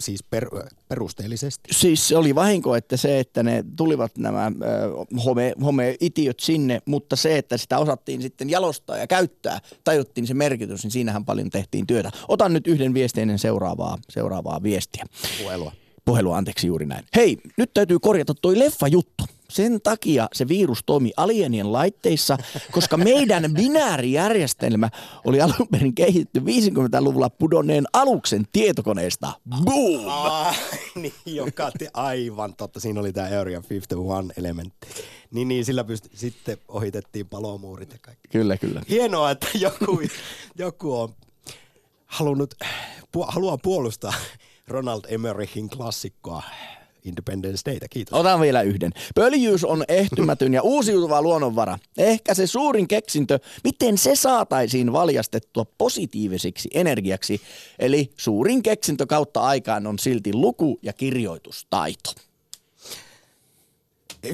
siis per, perusteellisesti.
siis se oli vahinko, että se, että ne tulivat nämä äh, home, homeitiöt sinne, mutta se, että sitä osattiin sitten jalostaa ja käyttää, tajuttiin se merkitys, niin siinähän paljon tehtiin työtä. Otan nyt yhden viesteinen seuraavaa, seuraavaa viestiä.
Puhelua.
Puhelua, anteeksi juuri näin. Hei, nyt täytyy korjata toi leffajuttu. Sen takia se virus toimi alienien laitteissa, koska meidän binäärijärjestelmä oli alun perin kehitetty 50-luvulla pudonneen aluksen tietokoneesta. Boom!
Ah, niin, joka te, aivan totta. Siinä oli tämä Area 51-elementti. Niin, niin sillä pysty, sitten ohitettiin palomuurit ja kaikki.
Kyllä, kyllä.
Hienoa, että joku, joku on halunnut, pu, haluaa puolustaa Ronald Emerichin klassikkoa Independence Dayta. Kiitos.
Otan vielä yhden. Pöljyys on ehtymätön ja uusiutuva luonnonvara. Ehkä se suurin keksintö, miten se saataisiin valjastettua positiivisiksi energiaksi. Eli suurin keksintö kautta aikaan on silti luku- ja kirjoitustaito.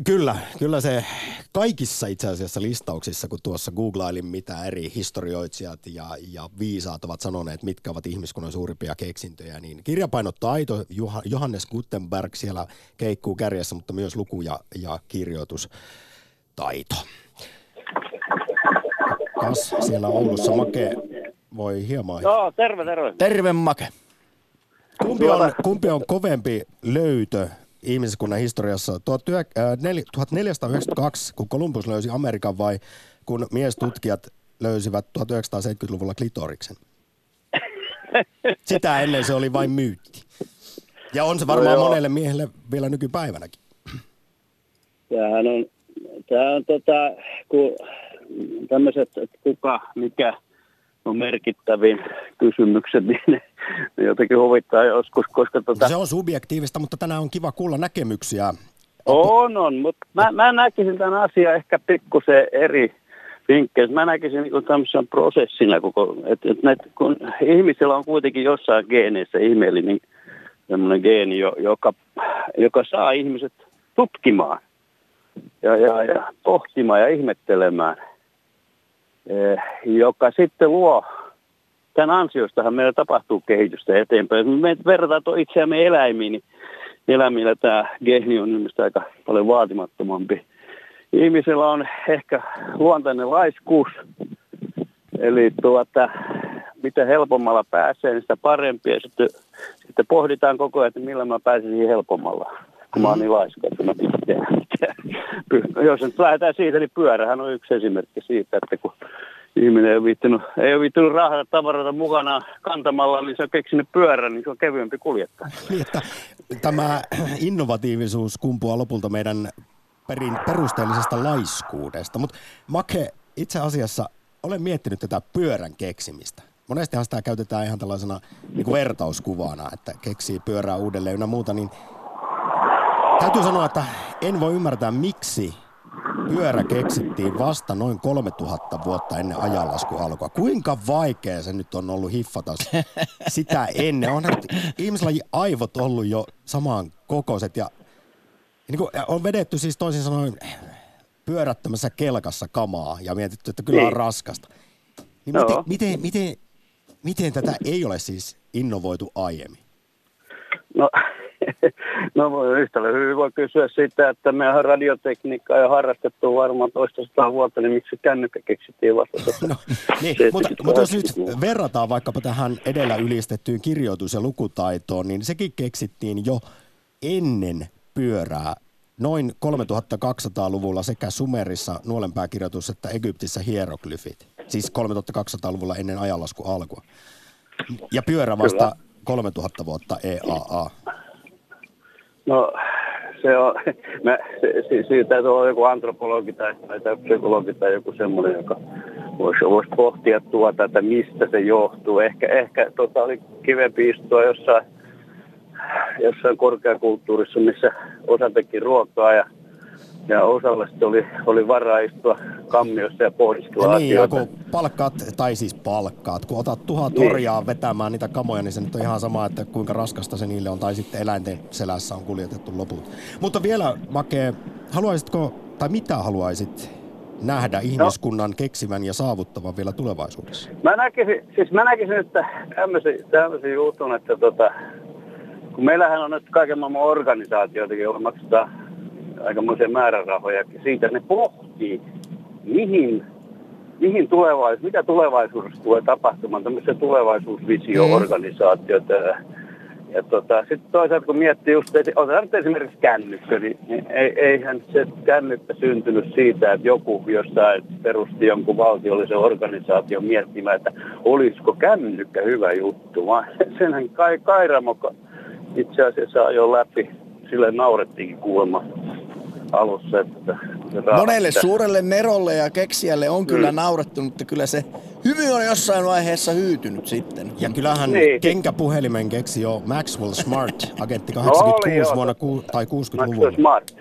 Kyllä, kyllä se kaikissa itse asiassa listauksissa, kun tuossa googlailin, mitä eri historioitsijat ja, ja viisaat ovat sanoneet, mitkä ovat ihmiskunnan suurimpia keksintöjä, niin kirjapainotaito, Johannes Gutenberg siellä keikkuu kärjessä, mutta myös luku- ja, ja kirjoitustaito. Kas siellä Oulussa Make voi hieman.
Joo, terve, terve.
Terve Make.
Kumpi on, kumpi on kovempi löytö ihmiskunnan historiassa? 1492, kun Columbus löysi Amerikan vai kun miestutkijat löysivät 1970-luvulla klitoriksen? Sitä ennen se oli vain myytti. Ja on se varmaan
No joo.
monelle miehelle vielä nykypäivänäkin.
Tämähän on, tämä on tota, kun tämmöiset, että kuka, mikä on merkittävin kysymykset, niin ne, ne jotenkin huvittaa joskus, koska tota,
Se on subjektiivista, mutta tänään on kiva kuulla näkemyksiä.
on, on, mutta mä, mä näkisin tämän asian ehkä pikkusen eri vinkkeistä. Mä näkisin niin tämmöisen prosessina, koko, että, että näitä, kun ihmisillä on kuitenkin jossain geeneissä ihmeellinen semmoinen geeni, jo- joka, joka saa ihmiset tutkimaan ja, ja, ja pohtimaan ja ihmettelemään, joka sitten luo tämän ansiostahan meillä tapahtuu kehitystä eteenpäin. Me verrataan itseämme eläimiin, niin eläimillä tämä gehni on ilmeisesti aika paljon vaatimattomampi. Ihmisellä on ehkä luontainen laiskuus, eli tuota, mitä helpommalla pääsee, niin sitä parempi. Ja sitten, sitten pohditaan koko ajan, että millä mä pääsisin helpommalla, kun mä oon niin laiska, että mä pitää. Jos nyt lähdetään siitä, niin pyörähän on yksi esimerkki siitä, että kun ihminen ei ole viittinyt, ei ole viittinyt rahata tavaroita mukana kantamalla, niin se on keksinyt pyörän, niin se on kevyempi kuljettaa.
Niin, että tämä innovatiivisuus kumpuaa lopulta meidän perin, perusteellisesta laiskuudesta. Mutta Make, itse asiassa olen miettinyt tätä pyörän keksimistä. Monestihan sitä käytetään ihan tällaisena niin kuin vertauskuvana, että keksii pyörää uudelleen ynnä muuta, niin täytyy sanoa, että en voi ymmärtää, miksi pyörä keksittiin vasta noin 3000 vuotta ennen ajanlasku alkua. Kuinka vaikea se nyt on ollut hiffata sitä ennen? On ihmislajin aivot ollut jo samaan kokoiset ja, niin kuin, on vedetty siis toisin sanoen pyörättämässä kelkassa kamaa ja mietitty, että kyllä on niin. raskasta. Niin miten, miten, miten, miten tätä ei ole siis innovoitu aiemmin?
No No yhtä hyvin voi kysyä siitä, että meidän radiotekniikkaa ja harrastettu varmaan toista sataa vuotta, niin miksi kännykkä keksittiin vasta no,
niin, mutta, mutta jos nyt verrataan vaikkapa tähän edellä ylistettyyn kirjoitus- ja lukutaitoon, niin sekin keksittiin jo ennen pyörää noin 3200-luvulla sekä Sumerissa nuolenpääkirjoitus että Egyptissä hieroglyfit. Siis 3200-luvulla ennen ajanlasku alkua. Ja pyörä vasta Kyllä. 3000 vuotta EAA.
No se on, mä, se, siitä täytyy olla joku antropologi tai, tai psykologi tai joku semmoinen, joka voisi, voisi pohtia tuota, että mistä se johtuu. Ehkä, ehkä tota oli kivempi istua jossain, jossain korkeakulttuurissa, missä osa teki ruokaa ja ja osalle oli, oli varaa istua kammiossa ja pohdiskella
ja niin, asioita. Ja kun palkkaat, tai siis palkkaat, kun otat tuhat niin. orjaa vetämään niitä kamoja, niin se nyt on ihan sama, että kuinka raskasta se niille on, tai sitten eläinten selässä on kuljetettu loput. Mutta vielä, Make, haluaisitko, tai mitä haluaisit nähdä no. ihmiskunnan no. keksivän ja saavuttavan vielä tulevaisuudessa?
Mä näkisin, siis mä näkisin, että tämmöisen, tämmöisen jutun, että tota, kun meillähän on nyt kaiken maailman organisaatioita, joilla maksetaan aikamoisia määrärahoja. Siitä ne pohtii, mihin, mihin tulevaisuus, mitä tulevaisuudessa tulee tapahtumaan, tämmöisiä tulevaisuusvisio-organisaatioita. Mm. Ja tota, sitten toisaalta kun miettii just, että otetaan nyt esimerkiksi kännykkö, niin ei, eihän se kännykkä syntynyt siitä, että joku jossain perusti jonkun valtiollisen organisaation miettimään, että olisiko kännykkä hyvä juttu, vaan senhän Kai Kairamo itse asiassa ajoi läpi, sille naurettiinkin kuulemma alussa. Että
Monelle sitä. suurelle nerolle ja keksijälle on kyllä mm. naurettu, mutta kyllä se hymy on jossain vaiheessa hyytynyt sitten.
Ja kyllähän niin. kenkäpuhelimen keksi jo Maxwell Smart, agentti 86 no, vuonna ku, tai 60-luvulla. Smart.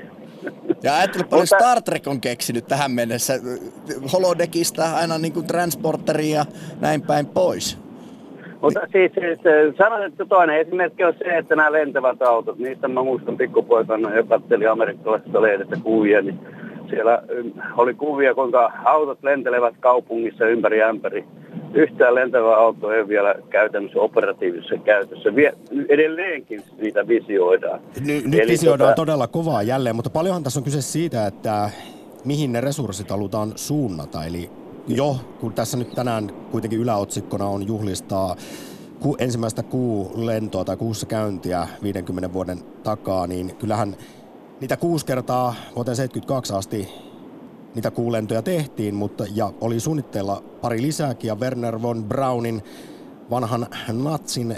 Ja ajattele paljon Star Trek on keksinyt tähän mennessä. Holodekista aina niin kuin transporteria ja näin päin pois.
Mutta siis, siis sanoisin, että toinen esimerkki on se, että nämä lentävät autot, niistä mä muistan pikkupoikana ja katselin amerikkalaisesta lehdestä kuvia, niin siellä oli kuvia, kuinka autot lentelevät kaupungissa ympäri ämpäri. Yhtään lentävä auto ei vielä käytännössä operatiivisessa käytössä. Vie, edelleenkin niitä visioidaan.
Ny, nyt Eli visioidaan tota... todella kovaa jälleen, mutta paljonhan tässä on kyse siitä, että mihin ne resurssit halutaan suunnata. Eli jo, kun tässä nyt tänään kuitenkin yläotsikkona on juhlistaa ku, ensimmäistä kuulentoa tai kuussa käyntiä 50 vuoden takaa, niin kyllähän niitä kuusi kertaa vuoteen 72 asti niitä kuulentoja tehtiin, mutta ja oli suunnitteilla pari lisääkin ja Werner von Braunin vanhan natsin e,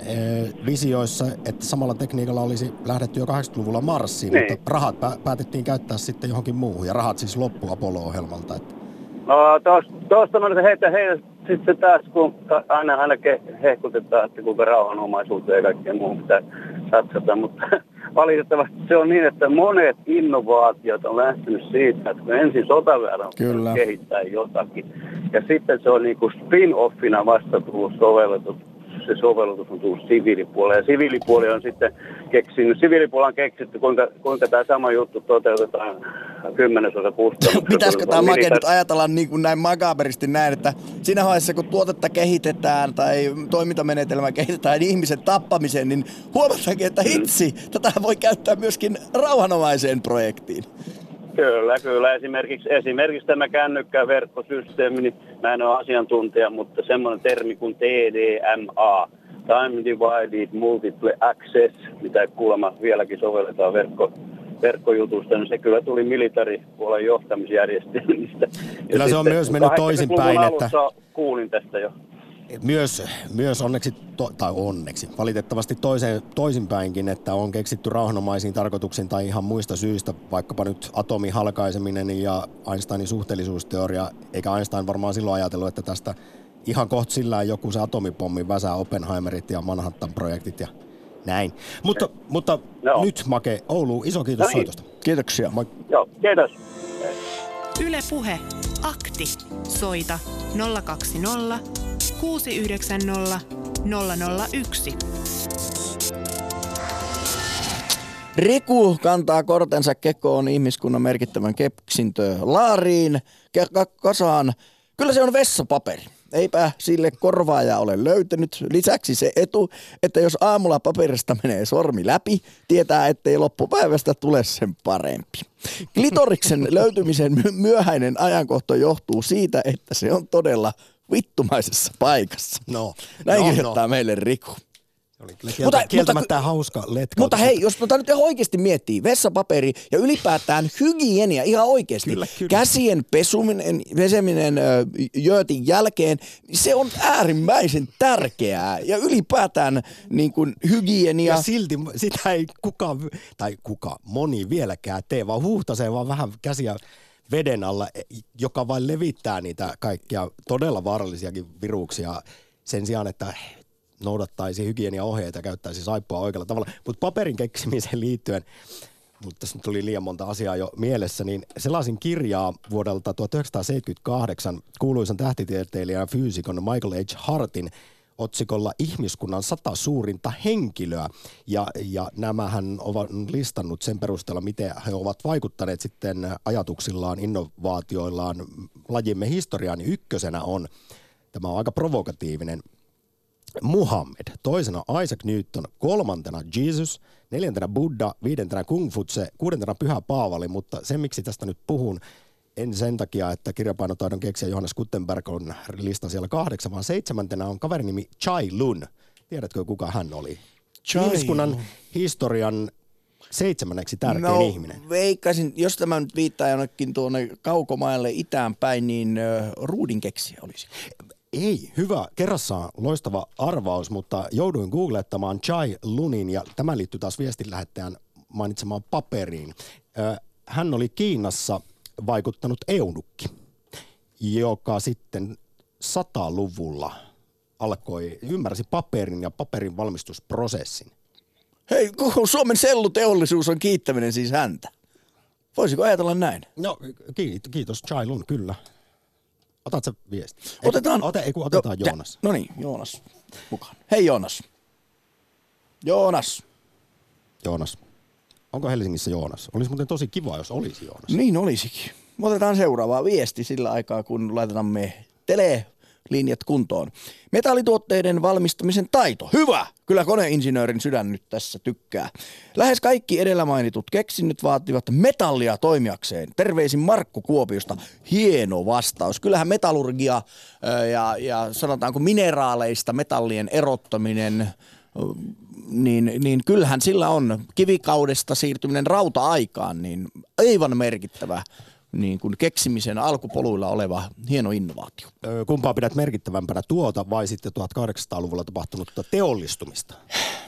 visioissa, että samalla tekniikalla olisi lähdetty jo 80-luvulla Marsiin, niin. mutta rahat pä- päätettiin käyttää sitten johonkin muuhun ja rahat siis loppu Apollo-ohjelmalta. Että
No tuosta mä heitä heitä sitten taas, kun aina, aina hehkutetaan, että kuinka rauhanomaisuuteen ja kaikkeen muuhun pitää satsata, mutta valitettavasti se on niin, että monet innovaatiot on lähtenyt siitä, että kun ensin on kehittää jotakin, ja sitten se on niin kuin spin-offina vasta tullut sovelletut se sovellutus on tullut siviilipuolelle. Ja siviilipuoli on sitten keksinyt, siviilipuolella on keksitty, kuinka, kuinka tämä sama juttu toteutetaan kymmenesosa kustannuksista.
Pitäisikö tämä make nyt ajatella niin kuin näin makaberisti näin, että siinä vaiheessa kun tuotetta kehitetään tai toimintamenetelmää kehitetään niin ihmisen tappamiseen, niin huomataankin, että hitsi, tätä voi käyttää myöskin rauhanomaiseen projektiin.
Kyllä, kyllä. Esimerkiksi, esimerkiksi tämä kännykkäverkkosysteemi, niin mä en ole asiantuntija, mutta semmoinen termi kuin TDMA, Time Divided Multiple Access, mitä kuulemma vieläkin sovelletaan verkko, verkkojutusta, niin se kyllä tuli militaripuolen johtamisjärjestelmistä.
Kyllä se on myös mennyt toisinpäin,
että... kuulin tästä jo
myös, myös onneksi, to, tai onneksi, valitettavasti toiseen, toisinpäinkin, että on keksitty rauhanomaisiin tarkoituksiin tai ihan muista syistä, vaikkapa nyt atomin halkaiseminen ja Einsteinin suhteellisuusteoria, eikä Einstein varmaan silloin ajatellut, että tästä ihan kohta sillä joku se atomipommi väsää Oppenheimerit ja Manhattan-projektit ja näin. Mutta, mutta no. nyt Make, Oulu, iso kiitos no niin. soitosta.
Kiitoksia.
Moi. Joo, kiitos.
Yle Puhe, akti. Soita 020 690 001.
Riku kantaa kortensa kekoon ihmiskunnan merkittävän keksintö laariin, kasaan. Kyllä se on vessapaperi. Eipä sille korvaaja ole löytänyt. Lisäksi se etu, että jos aamulla paperista menee sormi läpi, tietää, ettei loppupäivästä tule sen parempi. Klitoriksen löytymisen myöhäinen ajankohto johtuu siitä, että se on todella vittumaisessa paikassa.
No.
Näin
no,
kirjoittaa no. meille Riku.
Oli kyllä kieltä, mutta, kieltämättä mutta, hauska letka.
Mutta hei, jos tota nyt oikeasti miettii, vessapaperi ja ylipäätään hygienia ihan oikeasti. Kyllä, kyllä. Käsien pesuminen, peseminen jöötin jälkeen, se on äärimmäisen tärkeää. Ja ylipäätään niin kuin hygienia.
Ja silti sitä ei kukaan, tai kuka, moni vieläkään tee, vaan huhtasee vaan vähän käsiä veden alla, joka vain levittää niitä kaikkia todella vaarallisiakin viruksia sen sijaan, että noudattaisi hygieniaohjeita ja käyttäisi saippua oikealla tavalla. Mutta paperin keksimiseen liittyen, mutta tässä tuli liian monta asiaa jo mielessä, niin selasin kirjaa vuodelta 1978 kuuluisan tähtitieteilijän fyysikon Michael H. Hartin otsikolla Ihmiskunnan sata suurinta henkilöä. Ja, ja nämähän ovat listannut sen perusteella, miten he ovat vaikuttaneet sitten ajatuksillaan, innovaatioillaan lajimme historiaan. Niin ykkösenä on, tämä on aika provokatiivinen, Muhammed, toisena Isaac Newton, kolmantena Jesus, neljäntenä Buddha, viidentenä Kung Futse, kuudentena Pyhä Paavali, mutta se miksi tästä nyt puhun, en sen takia, että kirjapainotaidon keksijä Johannes Gutenberg on lista siellä kahdeksan, vaan seitsemäntenä on kaverinimi Chai Lun. Tiedätkö, kuka hän oli? Chai Ihmiskunnan historian seitsemänneksi tärkein no, ihminen.
veikkaisin, jos tämä nyt viittaa jonnekin tuonne kaukomaille itään päin, niin uh, ruudin keksijä olisi.
Ei, hyvä. Kerrassaan loistava arvaus, mutta jouduin googlettamaan Chai Lunin ja tämä liittyy taas viestinlähettäjän mainitsemaan paperiin. Hän oli Kiinassa vaikuttanut eunukki, joka sitten sata-luvulla alkoi, ymmärsi paperin ja paperin valmistusprosessin.
Hei, koko Suomen selluteollisuus on kiittäminen siis häntä. Voisiko ajatella näin?
No, kiitos Chailun, kyllä. Otatko viesti?
Otetaan.
Ote, ei, otetaan no, Joonas.
No niin, Joonas mukaan. Hei Joonas. Joonas.
Joonas. Onko Helsingissä Joonas? Olisi muuten tosi kiva, jos olisi Joonas.
Niin olisikin. Otetaan seuraava viesti sillä aikaa, kun laitetaan me tele linjat kuntoon. Metallituotteiden valmistamisen taito. Hyvä! Kyllä koneinsinöörin sydän nyt tässä tykkää. Lähes kaikki edellä mainitut keksinnöt vaativat metallia toimijakseen. Terveisin Markku Kuopiosta. Hieno vastaus. Kyllähän metallurgia ja, ja sanotaanko mineraaleista metallien erottaminen niin, niin kyllähän sillä on kivikaudesta siirtyminen rauta-aikaan, niin aivan merkittävä niin kuin keksimisen alkupoluilla oleva hieno innovaatio.
Kumpaa pidät merkittävämpänä tuota vai sitten 1800-luvulla tapahtunutta teollistumista?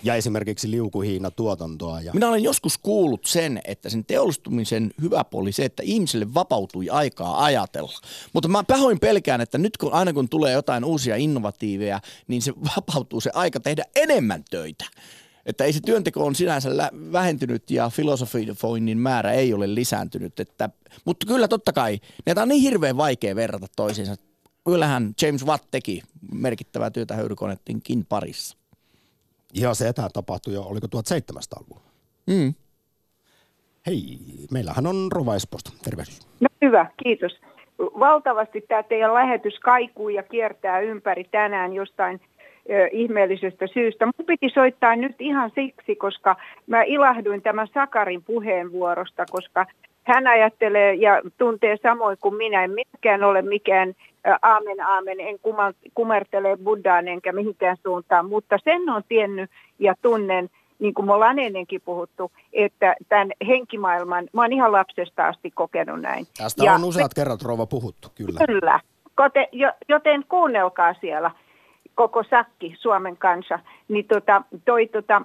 Ja esimerkiksi liukuhiina tuotantoa. Ja...
Minä olen joskus kuullut sen, että sen teollistumisen hyvä puoli se, että ihmisille vapautui aikaa ajatella. Mutta mä pahoin pelkään, että nyt kun aina kun tulee jotain uusia innovatiiveja, niin se vapautuu se aika tehdä enemmän töitä. Että ei se työnteko on sinänsä lä- vähentynyt ja filosofoinnin määrä ei ole lisääntynyt. Että, mutta kyllä totta kai, näitä on niin hirveän vaikea verrata toisiinsa. kyllähän James Watt teki merkittävää työtä höyrykonettinkin parissa.
Ja se tämä tapahtui jo, oliko 1700-luvulla?
Mm.
Hei, meillähän on Rova Espoosta. Tervehdys.
No hyvä, kiitos. Valtavasti tämä teidän lähetys kaikuu ja kiertää ympäri tänään jostain ö, ihmeellisestä syystä. Mun piti soittaa nyt ihan siksi, koska mä ilahduin tämän Sakarin puheenvuorosta, koska hän ajattelee ja tuntee samoin kuin minä. En minäkään ole mikään aamen aamen, en kuma, kumertele buddhaan enkä mihinkään suuntaan, mutta sen on tiennyt ja tunnen, niin kuin me ollaan ennenkin puhuttu, että tämän henkimaailman, mä oon ihan lapsesta asti kokenut näin.
Tästä
Ja
on useat kerrat Rova puhuttu, kyllä.
Kyllä. Joten kuunnelkaa siellä koko sakki Suomen kanssa. Niin tota, toi tota,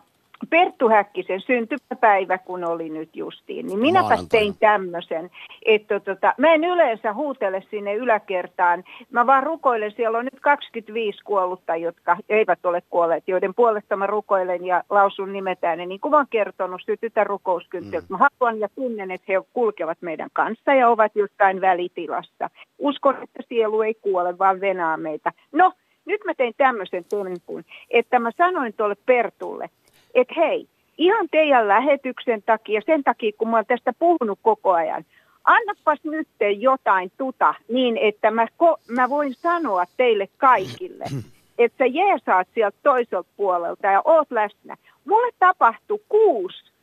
Perttu Häkkisen syntymäpäivä, kun oli nyt justiin, niin minäpä
Maanantaina.
tein tämmöisen, että tota, mä en yleensä huutele sinne yläkertaan, mä vaan rukoilen, siellä on nyt 25 kuollutta, jotka eivät ole kuolleet, joiden puolesta mä rukoilen ja lausun nimetään, ja niin kuin mä oon kertonut, sytytä rukouskynttilät. Mm. Mä haluan ja tunnen, että he kulkevat meidän kanssa ja ovat jostain välitilassa. Uskon, että sielu ei kuole, vaan venaa meitä. No, nyt mä tein tämmöisen tempun, että mä sanoin tuolle Pertulle, että hei, ihan teidän lähetyksen takia, sen takia kun mä oon tästä puhunut koko ajan, annapas nyt jotain tuta niin, että mä, ko- mä voin sanoa teille kaikille, että sä jeesaat sieltä toiselta puolelta ja oot läsnä. Mulle tapahtui kuusi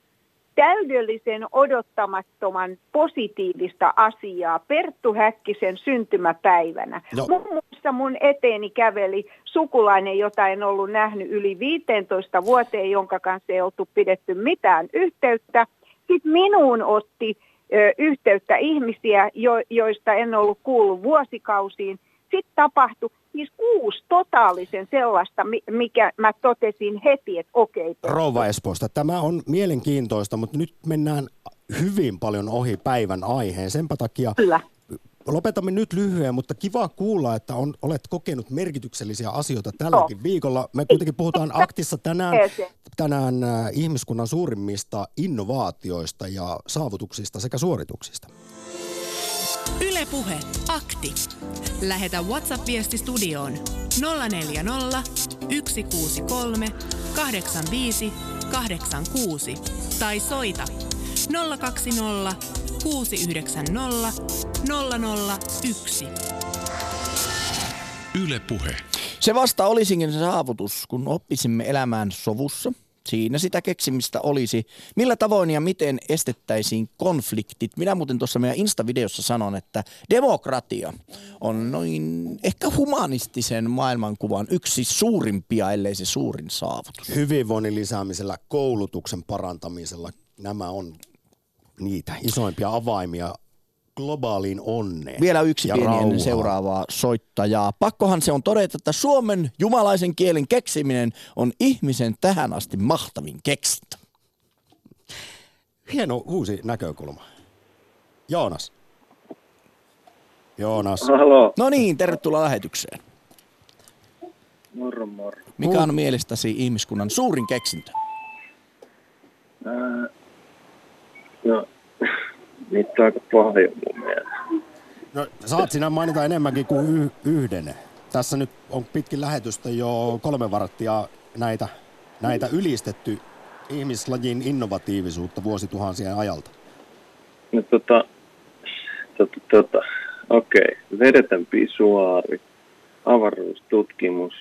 täydellisen odottamattoman positiivista asiaa Perttu Häkkisen syntymäpäivänä.
Joo.
Muun muassa mun eteeni käveli sukulainen, jota en ollut nähnyt yli 15 vuoteen, jonka kanssa ei oltu pidetty mitään yhteyttä. Sitten minuun otti ö, yhteyttä ihmisiä, jo, joista en ollut kuullut vuosikausiin. Sitten tapahtui siis kuusi totaalisen sellaista, mi- mikä mä totesin heti, että okei. Perttu,
Rouva Espoosta. Tämä on mielenkiintoista, mutta nyt mennään hyvin paljon ohi päivän aiheen. Senpä takia
Kyllä.
lopetamme nyt lyhyen, mutta kiva kuulla, että on, olet kokenut merkityksellisiä asioita tälläkin viikolla. Me kuitenkin puhutaan aktissa tänään, tänään äh, ihmiskunnan suurimmista innovaatioista ja saavutuksista sekä suorituksista.
Ylepuhe akti. Lähetä WhatsApp-viesti studioon 040 163 85 86 tai soita 020 690 001.
Yle Puhe.
Se vasta olisikin se saavutus, kun oppisimme elämään sovussa. Siinä sitä keksimistä olisi. Millä tavoin ja miten estettäisiin konfliktit? Minä muuten tuossa meidän Insta-videossa sanon, että demokratia on noin ehkä humanistisen maailmankuvan yksi suurimpia, ellei se suurin saavutus.
Hyvinvoinnin lisäämisellä, koulutuksen parantamisella, nämä on niitä isoimpia avaimia globaaliin onneen.
Vielä yksi
ja
pieni ennen seuraavaa soittajaa. Pakkohan se on todeta, että suomen jumalaisen kielen keksiminen on ihmisen tähän asti mahtavin keksintö.
Hieno uusi näkökulma. Joonas. Joonas.
Halo,
No niin, tervetuloa lähetykseen.
moro moro.
Mikä on mielestäsi ihmiskunnan suurin keksintö?
Ää, no, niitä on aika paljon mun mielestä.
No, saat sinä mainita enemmänkin kuin yhden. Tässä nyt on pitkin lähetystä jo kolme varttia näitä, näitä ylistetty ihmislajin innovatiivisuutta vuosituhansien ajalta.
No tota, tota, tota, okei, vedetän pisuaari, avaruustutkimus,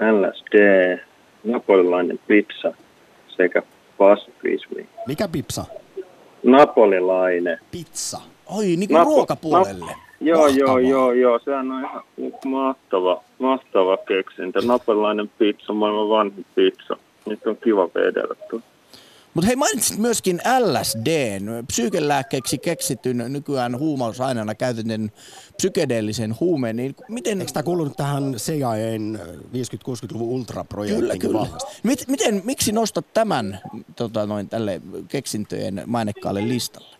LSD, napolilainen pizza sekä pasifismi.
Mikä pipsa?
Napolilainen.
Pizza.
Oi, niin kuin
Napo-
ruokapuolelle.
Joo,
Mahtavaa.
joo, joo, joo, sehän on ihan mahtava, mahtava keksintö. Napolilainen pizza, maailman vanhin pizza. Nyt on kiva vedellä tuolla.
Mutta hei, mainitsit myöskin LSDn, psyykelääkkeeksi keksityn nykyään huumausaineena käytetyn psykedeellisen huumeen. Niin miten,
Eikö tämä kuulunut tähän CIAn 50-60-luvun
Kyllä,
ultraprojektiin
kyllä.
vahvasti?
Mit, miten, miksi nostat tämän tota, noin, tälle keksintöjen mainekkaalle listalle?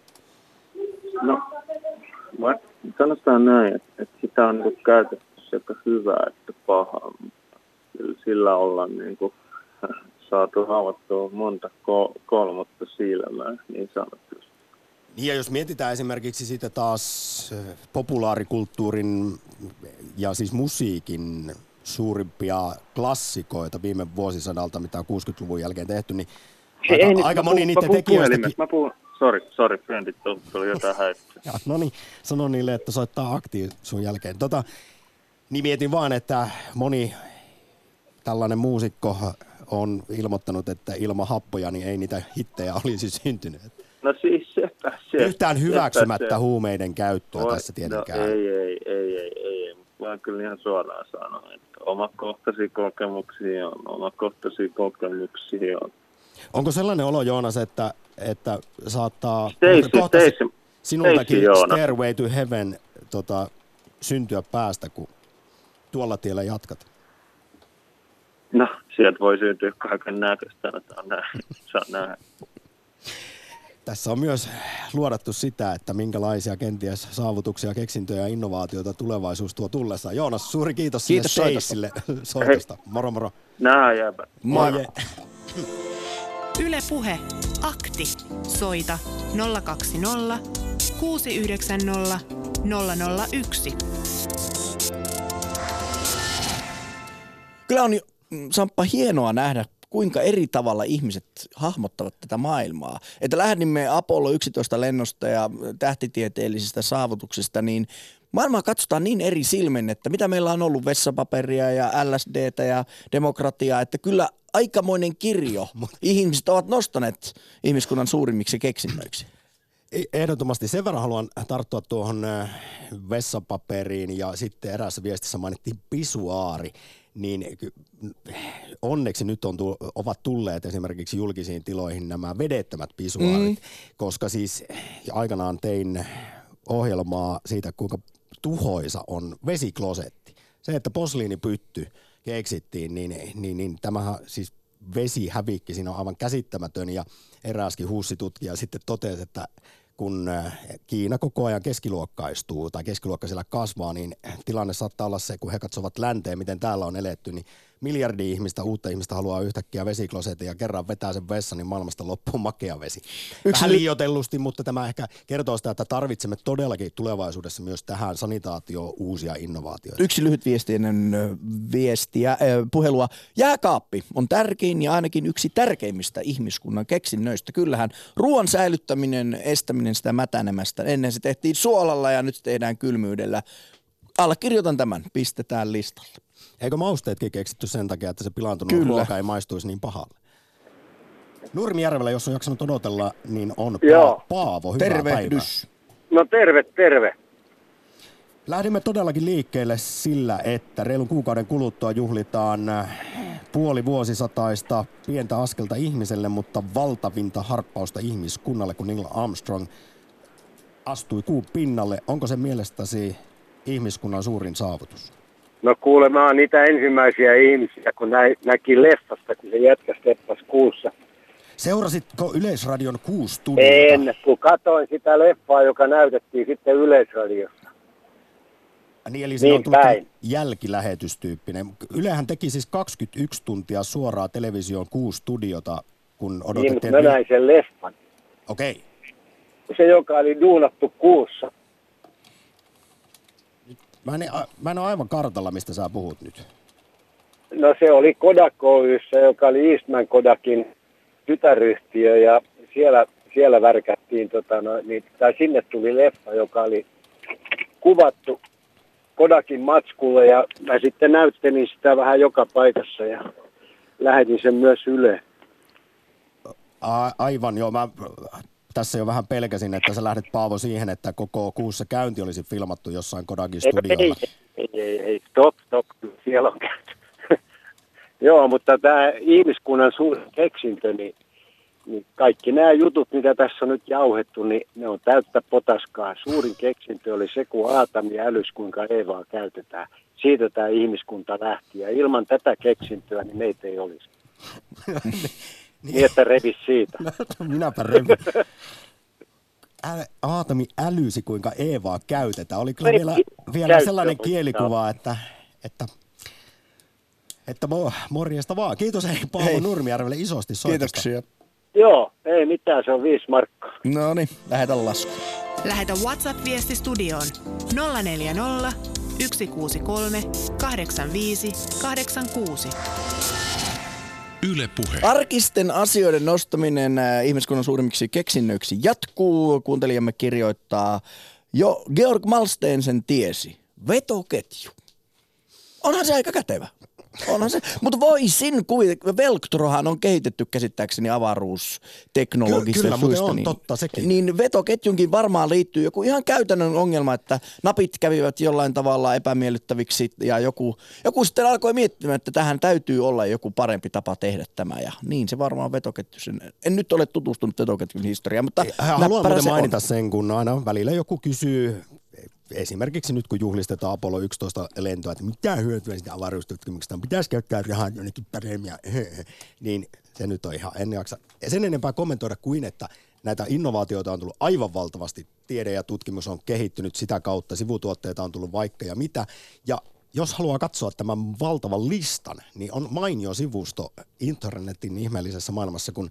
No, mä sanotaan näin, että, että sitä on niin käytetty sekä hyvää että pahaa, mutta kyllä sillä ollaan niin kuin, saatu avattua monta ko- kolmatta silmää, niin sanotusti.
Niin ja jos mietitään esimerkiksi sitä taas populaarikulttuurin ja siis musiikin suurimpia klassikoita viime vuosisadalta, mitä on 60-luvun jälkeen tehty, niin
Ei,
aika,
nyt
aika moni
puhun-
niiden tekijöistä...
Mä puhun, sori, sori, frendit, tuli- jotain häirittä.
Ja, no niin, sano niille, että soittaa akti sun jälkeen. Tota, niin mietin vaan, että moni tällainen muusikko on ilmoittanut, että ilman happoja niin ei niitä hittejä olisi syntynyt.
No siis sepä se.
Yhtään
sepä
hyväksymättä
se.
huumeiden käyttöä
Voi-
tässä tietenkään.
No, ei, ei, ei, ei, ei, Mä kyllä ihan suoraan sanon, että omakohtaisia kokemuksia on, omakohtaisia kokemuksia on.
Onko sellainen olo, Joonas, että, että saattaa
Stacy,
kohta
Stacy,
sinultakin
Joona.
Stairway to Heaven tota, syntyä päästä, kun tuolla tiellä jatkat?
No, sieltä voi syntyä kaiken näköistä, on näin. Saa nähdä.
Tässä on myös luodattu sitä, että minkälaisia kenties saavutuksia, keksintöjä ja innovaatioita tulevaisuus tuo tullessa. Joonas, suuri kiitos,
Kiitos
sinne
soitosta.
Soitosta. Moro moro.
Nää jääpä.
Moi.
Yle Puhe. Akti. Soita 020 690 001.
Kyllä on, Samppa, hienoa nähdä, kuinka eri tavalla ihmiset hahmottavat tätä maailmaa. Että lähdimme Apollo 11 lennosta ja tähtitieteellisistä saavutuksista, niin maailmaa katsotaan niin eri silmin, että mitä meillä on ollut vessapaperia ja LSDtä ja demokratiaa, että kyllä aikamoinen kirjo ihmiset ovat nostaneet ihmiskunnan suurimmiksi keksinnöiksi.
E- Ehdottomasti sen verran haluan tarttua tuohon vessapaperiin ja sitten eräässä viestissä mainittiin pisuaari. Niin onneksi nyt on tu- ovat tulleet esimerkiksi julkisiin tiloihin nämä vedettömät pisuaarit, mm. koska siis aikanaan tein ohjelmaa siitä, kuinka tuhoisa on vesiklosetti. Se, että posliinipytty keksittiin, niin, niin, niin tämähän siis vesihävikki siinä on aivan käsittämätön ja erääskin huussitutkija sitten totesi, että kun äh, Kiina koko ajan keskiluokkaistuu tai keskiluokka siellä kasvaa, niin tilanne saattaa olla se, kun he katsovat länteen, miten täällä on eletty, niin miljardi ihmistä, uutta ihmistä haluaa yhtäkkiä vesiklosetin ja kerran vetää sen vessan, niin maailmasta loppuu makea vesi. Yksi Vähän liioitellusti, mutta tämä ehkä kertoo sitä, että tarvitsemme todellakin tulevaisuudessa myös tähän sanitaatioon uusia innovaatioita.
Yksi lyhyt viesti ennen ö, viestiä, äh, puhelua. Jääkaappi on tärkein ja ainakin yksi tärkeimmistä ihmiskunnan keksinnöistä. Kyllähän ruoan säilyttäminen, estäminen sitä mätänemästä. Ennen se tehtiin suolalla ja nyt se tehdään kylmyydellä. Allekirjoitan tämän, pistetään listalle.
Eikö mausteetkin keksitty sen takia, että se pilaantunut
Kyllä.
ruoka ei maistuisi niin pahalle? Nurmijärvellä, jos on jaksanut odotella, niin on
Joo.
pa- Paavo. Hyvää
Tervehdys.
No terve, terve.
Lähdimme todellakin liikkeelle sillä, että reilun kuukauden kuluttua juhlitaan äh, puoli vuosisataista pientä askelta ihmiselle, mutta valtavinta harppausta ihmiskunnalle, kun Neil Armstrong astui kuun pinnalle. Onko se mielestäsi ihmiskunnan suurin saavutus?
No kuule, mä oon niitä ensimmäisiä ihmisiä, kun nä, näki leffasta, kun se jätkä steppas kuussa.
Seurasitko Yleisradion kuusi studiota?
En, kun katoin sitä leffaa, joka näytettiin sitten Yleisradiossa.
Niin, eli siinä
Niin
on tullut
päin.
jälkilähetystyyppinen. Ylehän teki siis 21 tuntia suoraa televisioon kuusi studiota, kun
Niin, mutta
odotettiin...
mä näin sen leffan.
Okei.
Se, joka oli duunattu kuussa.
Mä en, mä en ole aivan kartalla, mistä sä puhut nyt.
No se oli Kodak Oyssä, joka oli Eastman Kodakin tytäryhtiö ja siellä, siellä värkättiin, tota, no, niin, tai sinne tuli leffa, joka oli kuvattu Kodakin matskulle ja mä sitten näyttelin sitä vähän joka paikassa ja lähetin sen myös Yle.
A, aivan, joo. Mä tässä jo vähän pelkäsin, että sä lähdet Paavo siihen, että koko kuussa käynti olisi filmattu jossain Kodakin
Ei,
studiolla.
ei, ei, ei, stop, stop, kyllä siellä on käyty. Joo, mutta tämä ihmiskunnan suuri keksintö, niin, niin kaikki nämä jutut, mitä tässä on nyt jauhettu, niin ne on täyttä potaskaa. Suurin keksintö oli se, kun Aatami älys, kuinka Eevaa käytetään. Siitä tämä ihmiskunta lähti, ja ilman tätä keksintöä niin meitä ei olisi. niin, että revis siitä.
Minäpä revin. Ä, Aatami älysi, kuinka Eevaa käytetään. Oli kyllä vielä, vielä
käyttö
sellainen kielikuva, että, että, että mo, morjesta vaan. Kiitos hei Paavo
Hei.
Nurmijärvelle isosti soitosta.
Kiitoksia.
Joo, ei mitään, se on viisi markkaa.
No niin, lähetän lasku.
Lähetä WhatsApp-viesti studioon 040 163 85 86.
Yle Puhe.
Arkisten asioiden nostaminen äh, ihmiskunnan suurimmiksi keksinnöiksi jatkuu. Kuuntelijamme kirjoittaa, jo Georg Malmsteen sen tiesi. Vetoketju. Onhan se aika kätevä. Onhan se. Mutta voisin kuvitella, Velctrohan on kehitetty käsittääkseni avaruusteknologista
Ky- kyllä,
syystä,
on
niin,
totta sekin.
Niin vetoketjunkin varmaan liittyy joku ihan käytännön ongelma, että napit kävivät jollain tavalla epämiellyttäviksi ja joku, joku sitten alkoi miettimään, että tähän täytyy olla joku parempi tapa tehdä tämä ja niin se varmaan vetoketju sen. En nyt ole tutustunut vetoketjun historiaan, mutta
Haluan
se on.
mainita sen, kun aina välillä joku kysyy, esimerkiksi nyt kun juhlistetaan Apollo 11 lentoa, että mitä hyötyä sitä avaruustutkimuksesta, pitäisi käyttää rahaa jonnekin paremmin, niin se nyt on ihan, en jaksa. Sen enempää kommentoida kuin, että näitä innovaatioita on tullut aivan valtavasti, tiede ja tutkimus on kehittynyt sitä kautta, sivutuotteita on tullut vaikka ja mitä, ja jos haluaa katsoa tämän valtavan listan, niin on mainio sivusto internetin ihmeellisessä maailmassa, kun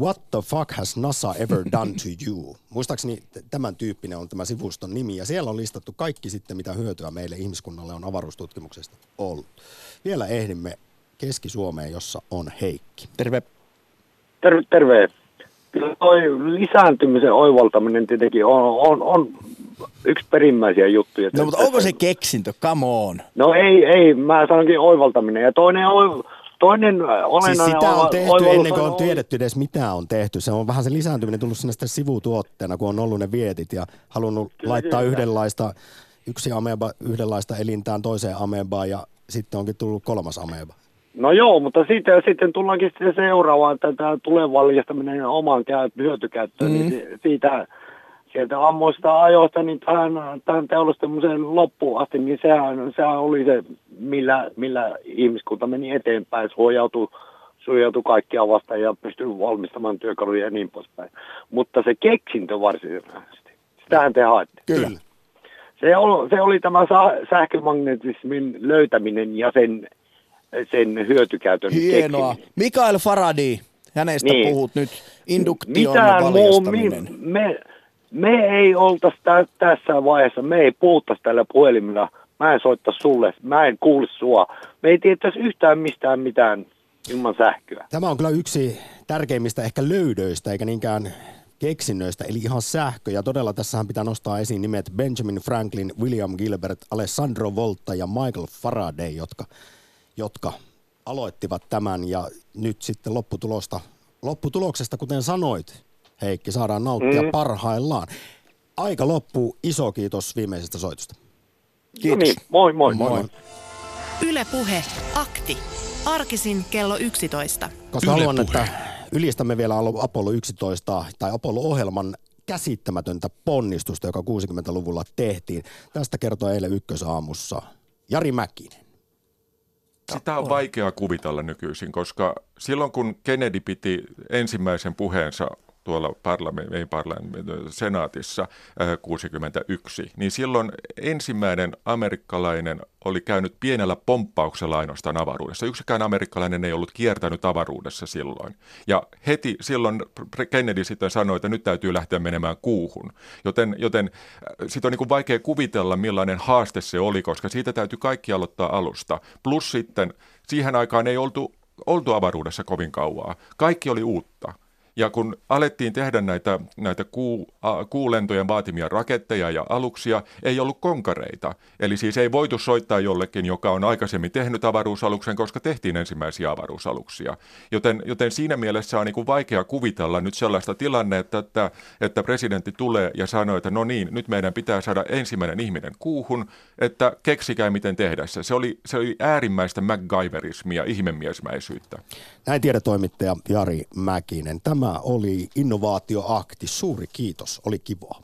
What the fuck has NASA ever done to you? Muistaakseni t- tämän tyyppinen on tämä sivuston nimi, ja siellä on listattu kaikki sitten, mitä hyötyä meille ihmiskunnalle on avaruustutkimuksesta ollut. Vielä ehdimme Keski-Suomeen, jossa on Heikki.
Terve.
Terve, terve. Kyllä toi lisääntymisen oivaltaminen tietenkin on, on, on yksi perimmäisiä juttuja.
No mutta onko se keksintö? Come on.
No ei, ei, mä sanonkin oivaltaminen. Ja toinen, oi, toinen olennainen
Siis sitä on tehty
oivallus
ennen kuin on tiedetty edes mitä on tehty. Se on vähän se lisääntyminen tullut sinne sitten sivutuotteena, kun on ollut ne vietit ja halunnut
Kyllä
laittaa
siitä.
yhdenlaista, yksi ameba yhdenlaista elintään toiseen amebaan ja sitten onkin tullut kolmas ameba.
No joo, mutta sitten, sitten tullaankin sitten seuraavaan, että tämä tulee valjastaminen omaan käy, hyötykäyttöön, mm. niin si- siitä, sieltä ammoista ajoista niin tähän, tähän teollistamisen loppuun asti, niin sehän, sehän oli se, millä, millä ihmiskunta meni eteenpäin, suojautui, suojautui kaikkia vastaan ja pystyi valmistamaan työkaluja ja niin poispäin. Mutta se keksintö varsinaisesti, sitähän te haette.
Kyllä.
Se oli, se oli tämä sähkömagnetismin löytäminen ja sen, sen hyötykäytön
Hienoa.
keksiminen.
Mikael Faraday, hänestä
Niin.
puhut nyt. Induktion
Mitään muu,
valjastaminen.
mi, me, me ei oltaisi tä, tässä vaiheessa, me ei puhuttaisi tällä puhelimella, mä en soittaa sulle, mä en kuule sua. Me ei tietäisi yhtään mistään mitään ilman sähköä.
Tämä on kyllä yksi tärkeimmistä ehkä löydöistä, eikä niinkään keksinnöistä, eli ihan sähkö. Ja todella tässähän pitää nostaa esiin nimet Benjamin Franklin, William Gilbert, Alessandro Volta ja Michael Faraday, jotka, jotka aloittivat tämän. Ja nyt sitten lopputulosta, lopputuloksesta, kuten sanoit, Heikki, saadaan nauttia Mm. parhaillaan. Aika loppuu. Iso kiitos viimeisestä soitosta.
Kiitos.
No niin, moi moi.
Moi moi.
Yle Puhe, akti. Arkisin kello 11.
Koska
Yle
haluan,
Puhe.
että ylistämme vielä Apollo 11 tai Apollo-ohjelman käsittämätöntä ponnistusta, joka 60-luvulla tehtiin. Tästä kertoo eilen ykkösaamussa Jari Mäkinen.
Sitä on vaikea kuvitella nykyisin, koska silloin kun Kennedy piti ensimmäisen puheensa tuolla parlament, ei parlament, senaatissa äh, 61, niin silloin ensimmäinen amerikkalainen oli käynyt pienellä pomppauksella ainoastaan avaruudessa. Yksikään amerikkalainen ei ollut kiertänyt avaruudessa silloin. Ja heti silloin Kennedy sitten sanoi, että nyt täytyy lähteä menemään kuuhun. Joten, joten sitten on niin kuin vaikea kuvitella, millainen haaste se oli, koska siitä täytyy kaikki aloittaa alusta. Plus sitten siihen aikaan ei oltu, oltu avaruudessa kovin kauaa. Kaikki oli uutta. Ja kun alettiin tehdä näitä, näitä kuu, a, kuulentojen vaatimia raketteja ja aluksia, ei ollut konkareita. Eli siis ei voitu soittaa jollekin, joka on aikaisemmin tehnyt avaruusaluksen, koska tehtiin ensimmäisiä avaruusaluksia. Joten, joten siinä mielessä on niin kuin vaikea kuvitella nyt sellaista tilannetta, että, että presidentti tulee ja sanoo, että no niin, nyt meidän pitää saada ensimmäinen ihminen kuuhun, että keksikää miten tehdä se. Se oli, se oli äärimmäistä MacGyverismia, ihmemiesmäisyyttä.
Näin tiedetoimittaja Jari Mäkinen. Tämä oli Innovaatioakti. Suuri kiitos. Oli kivaa.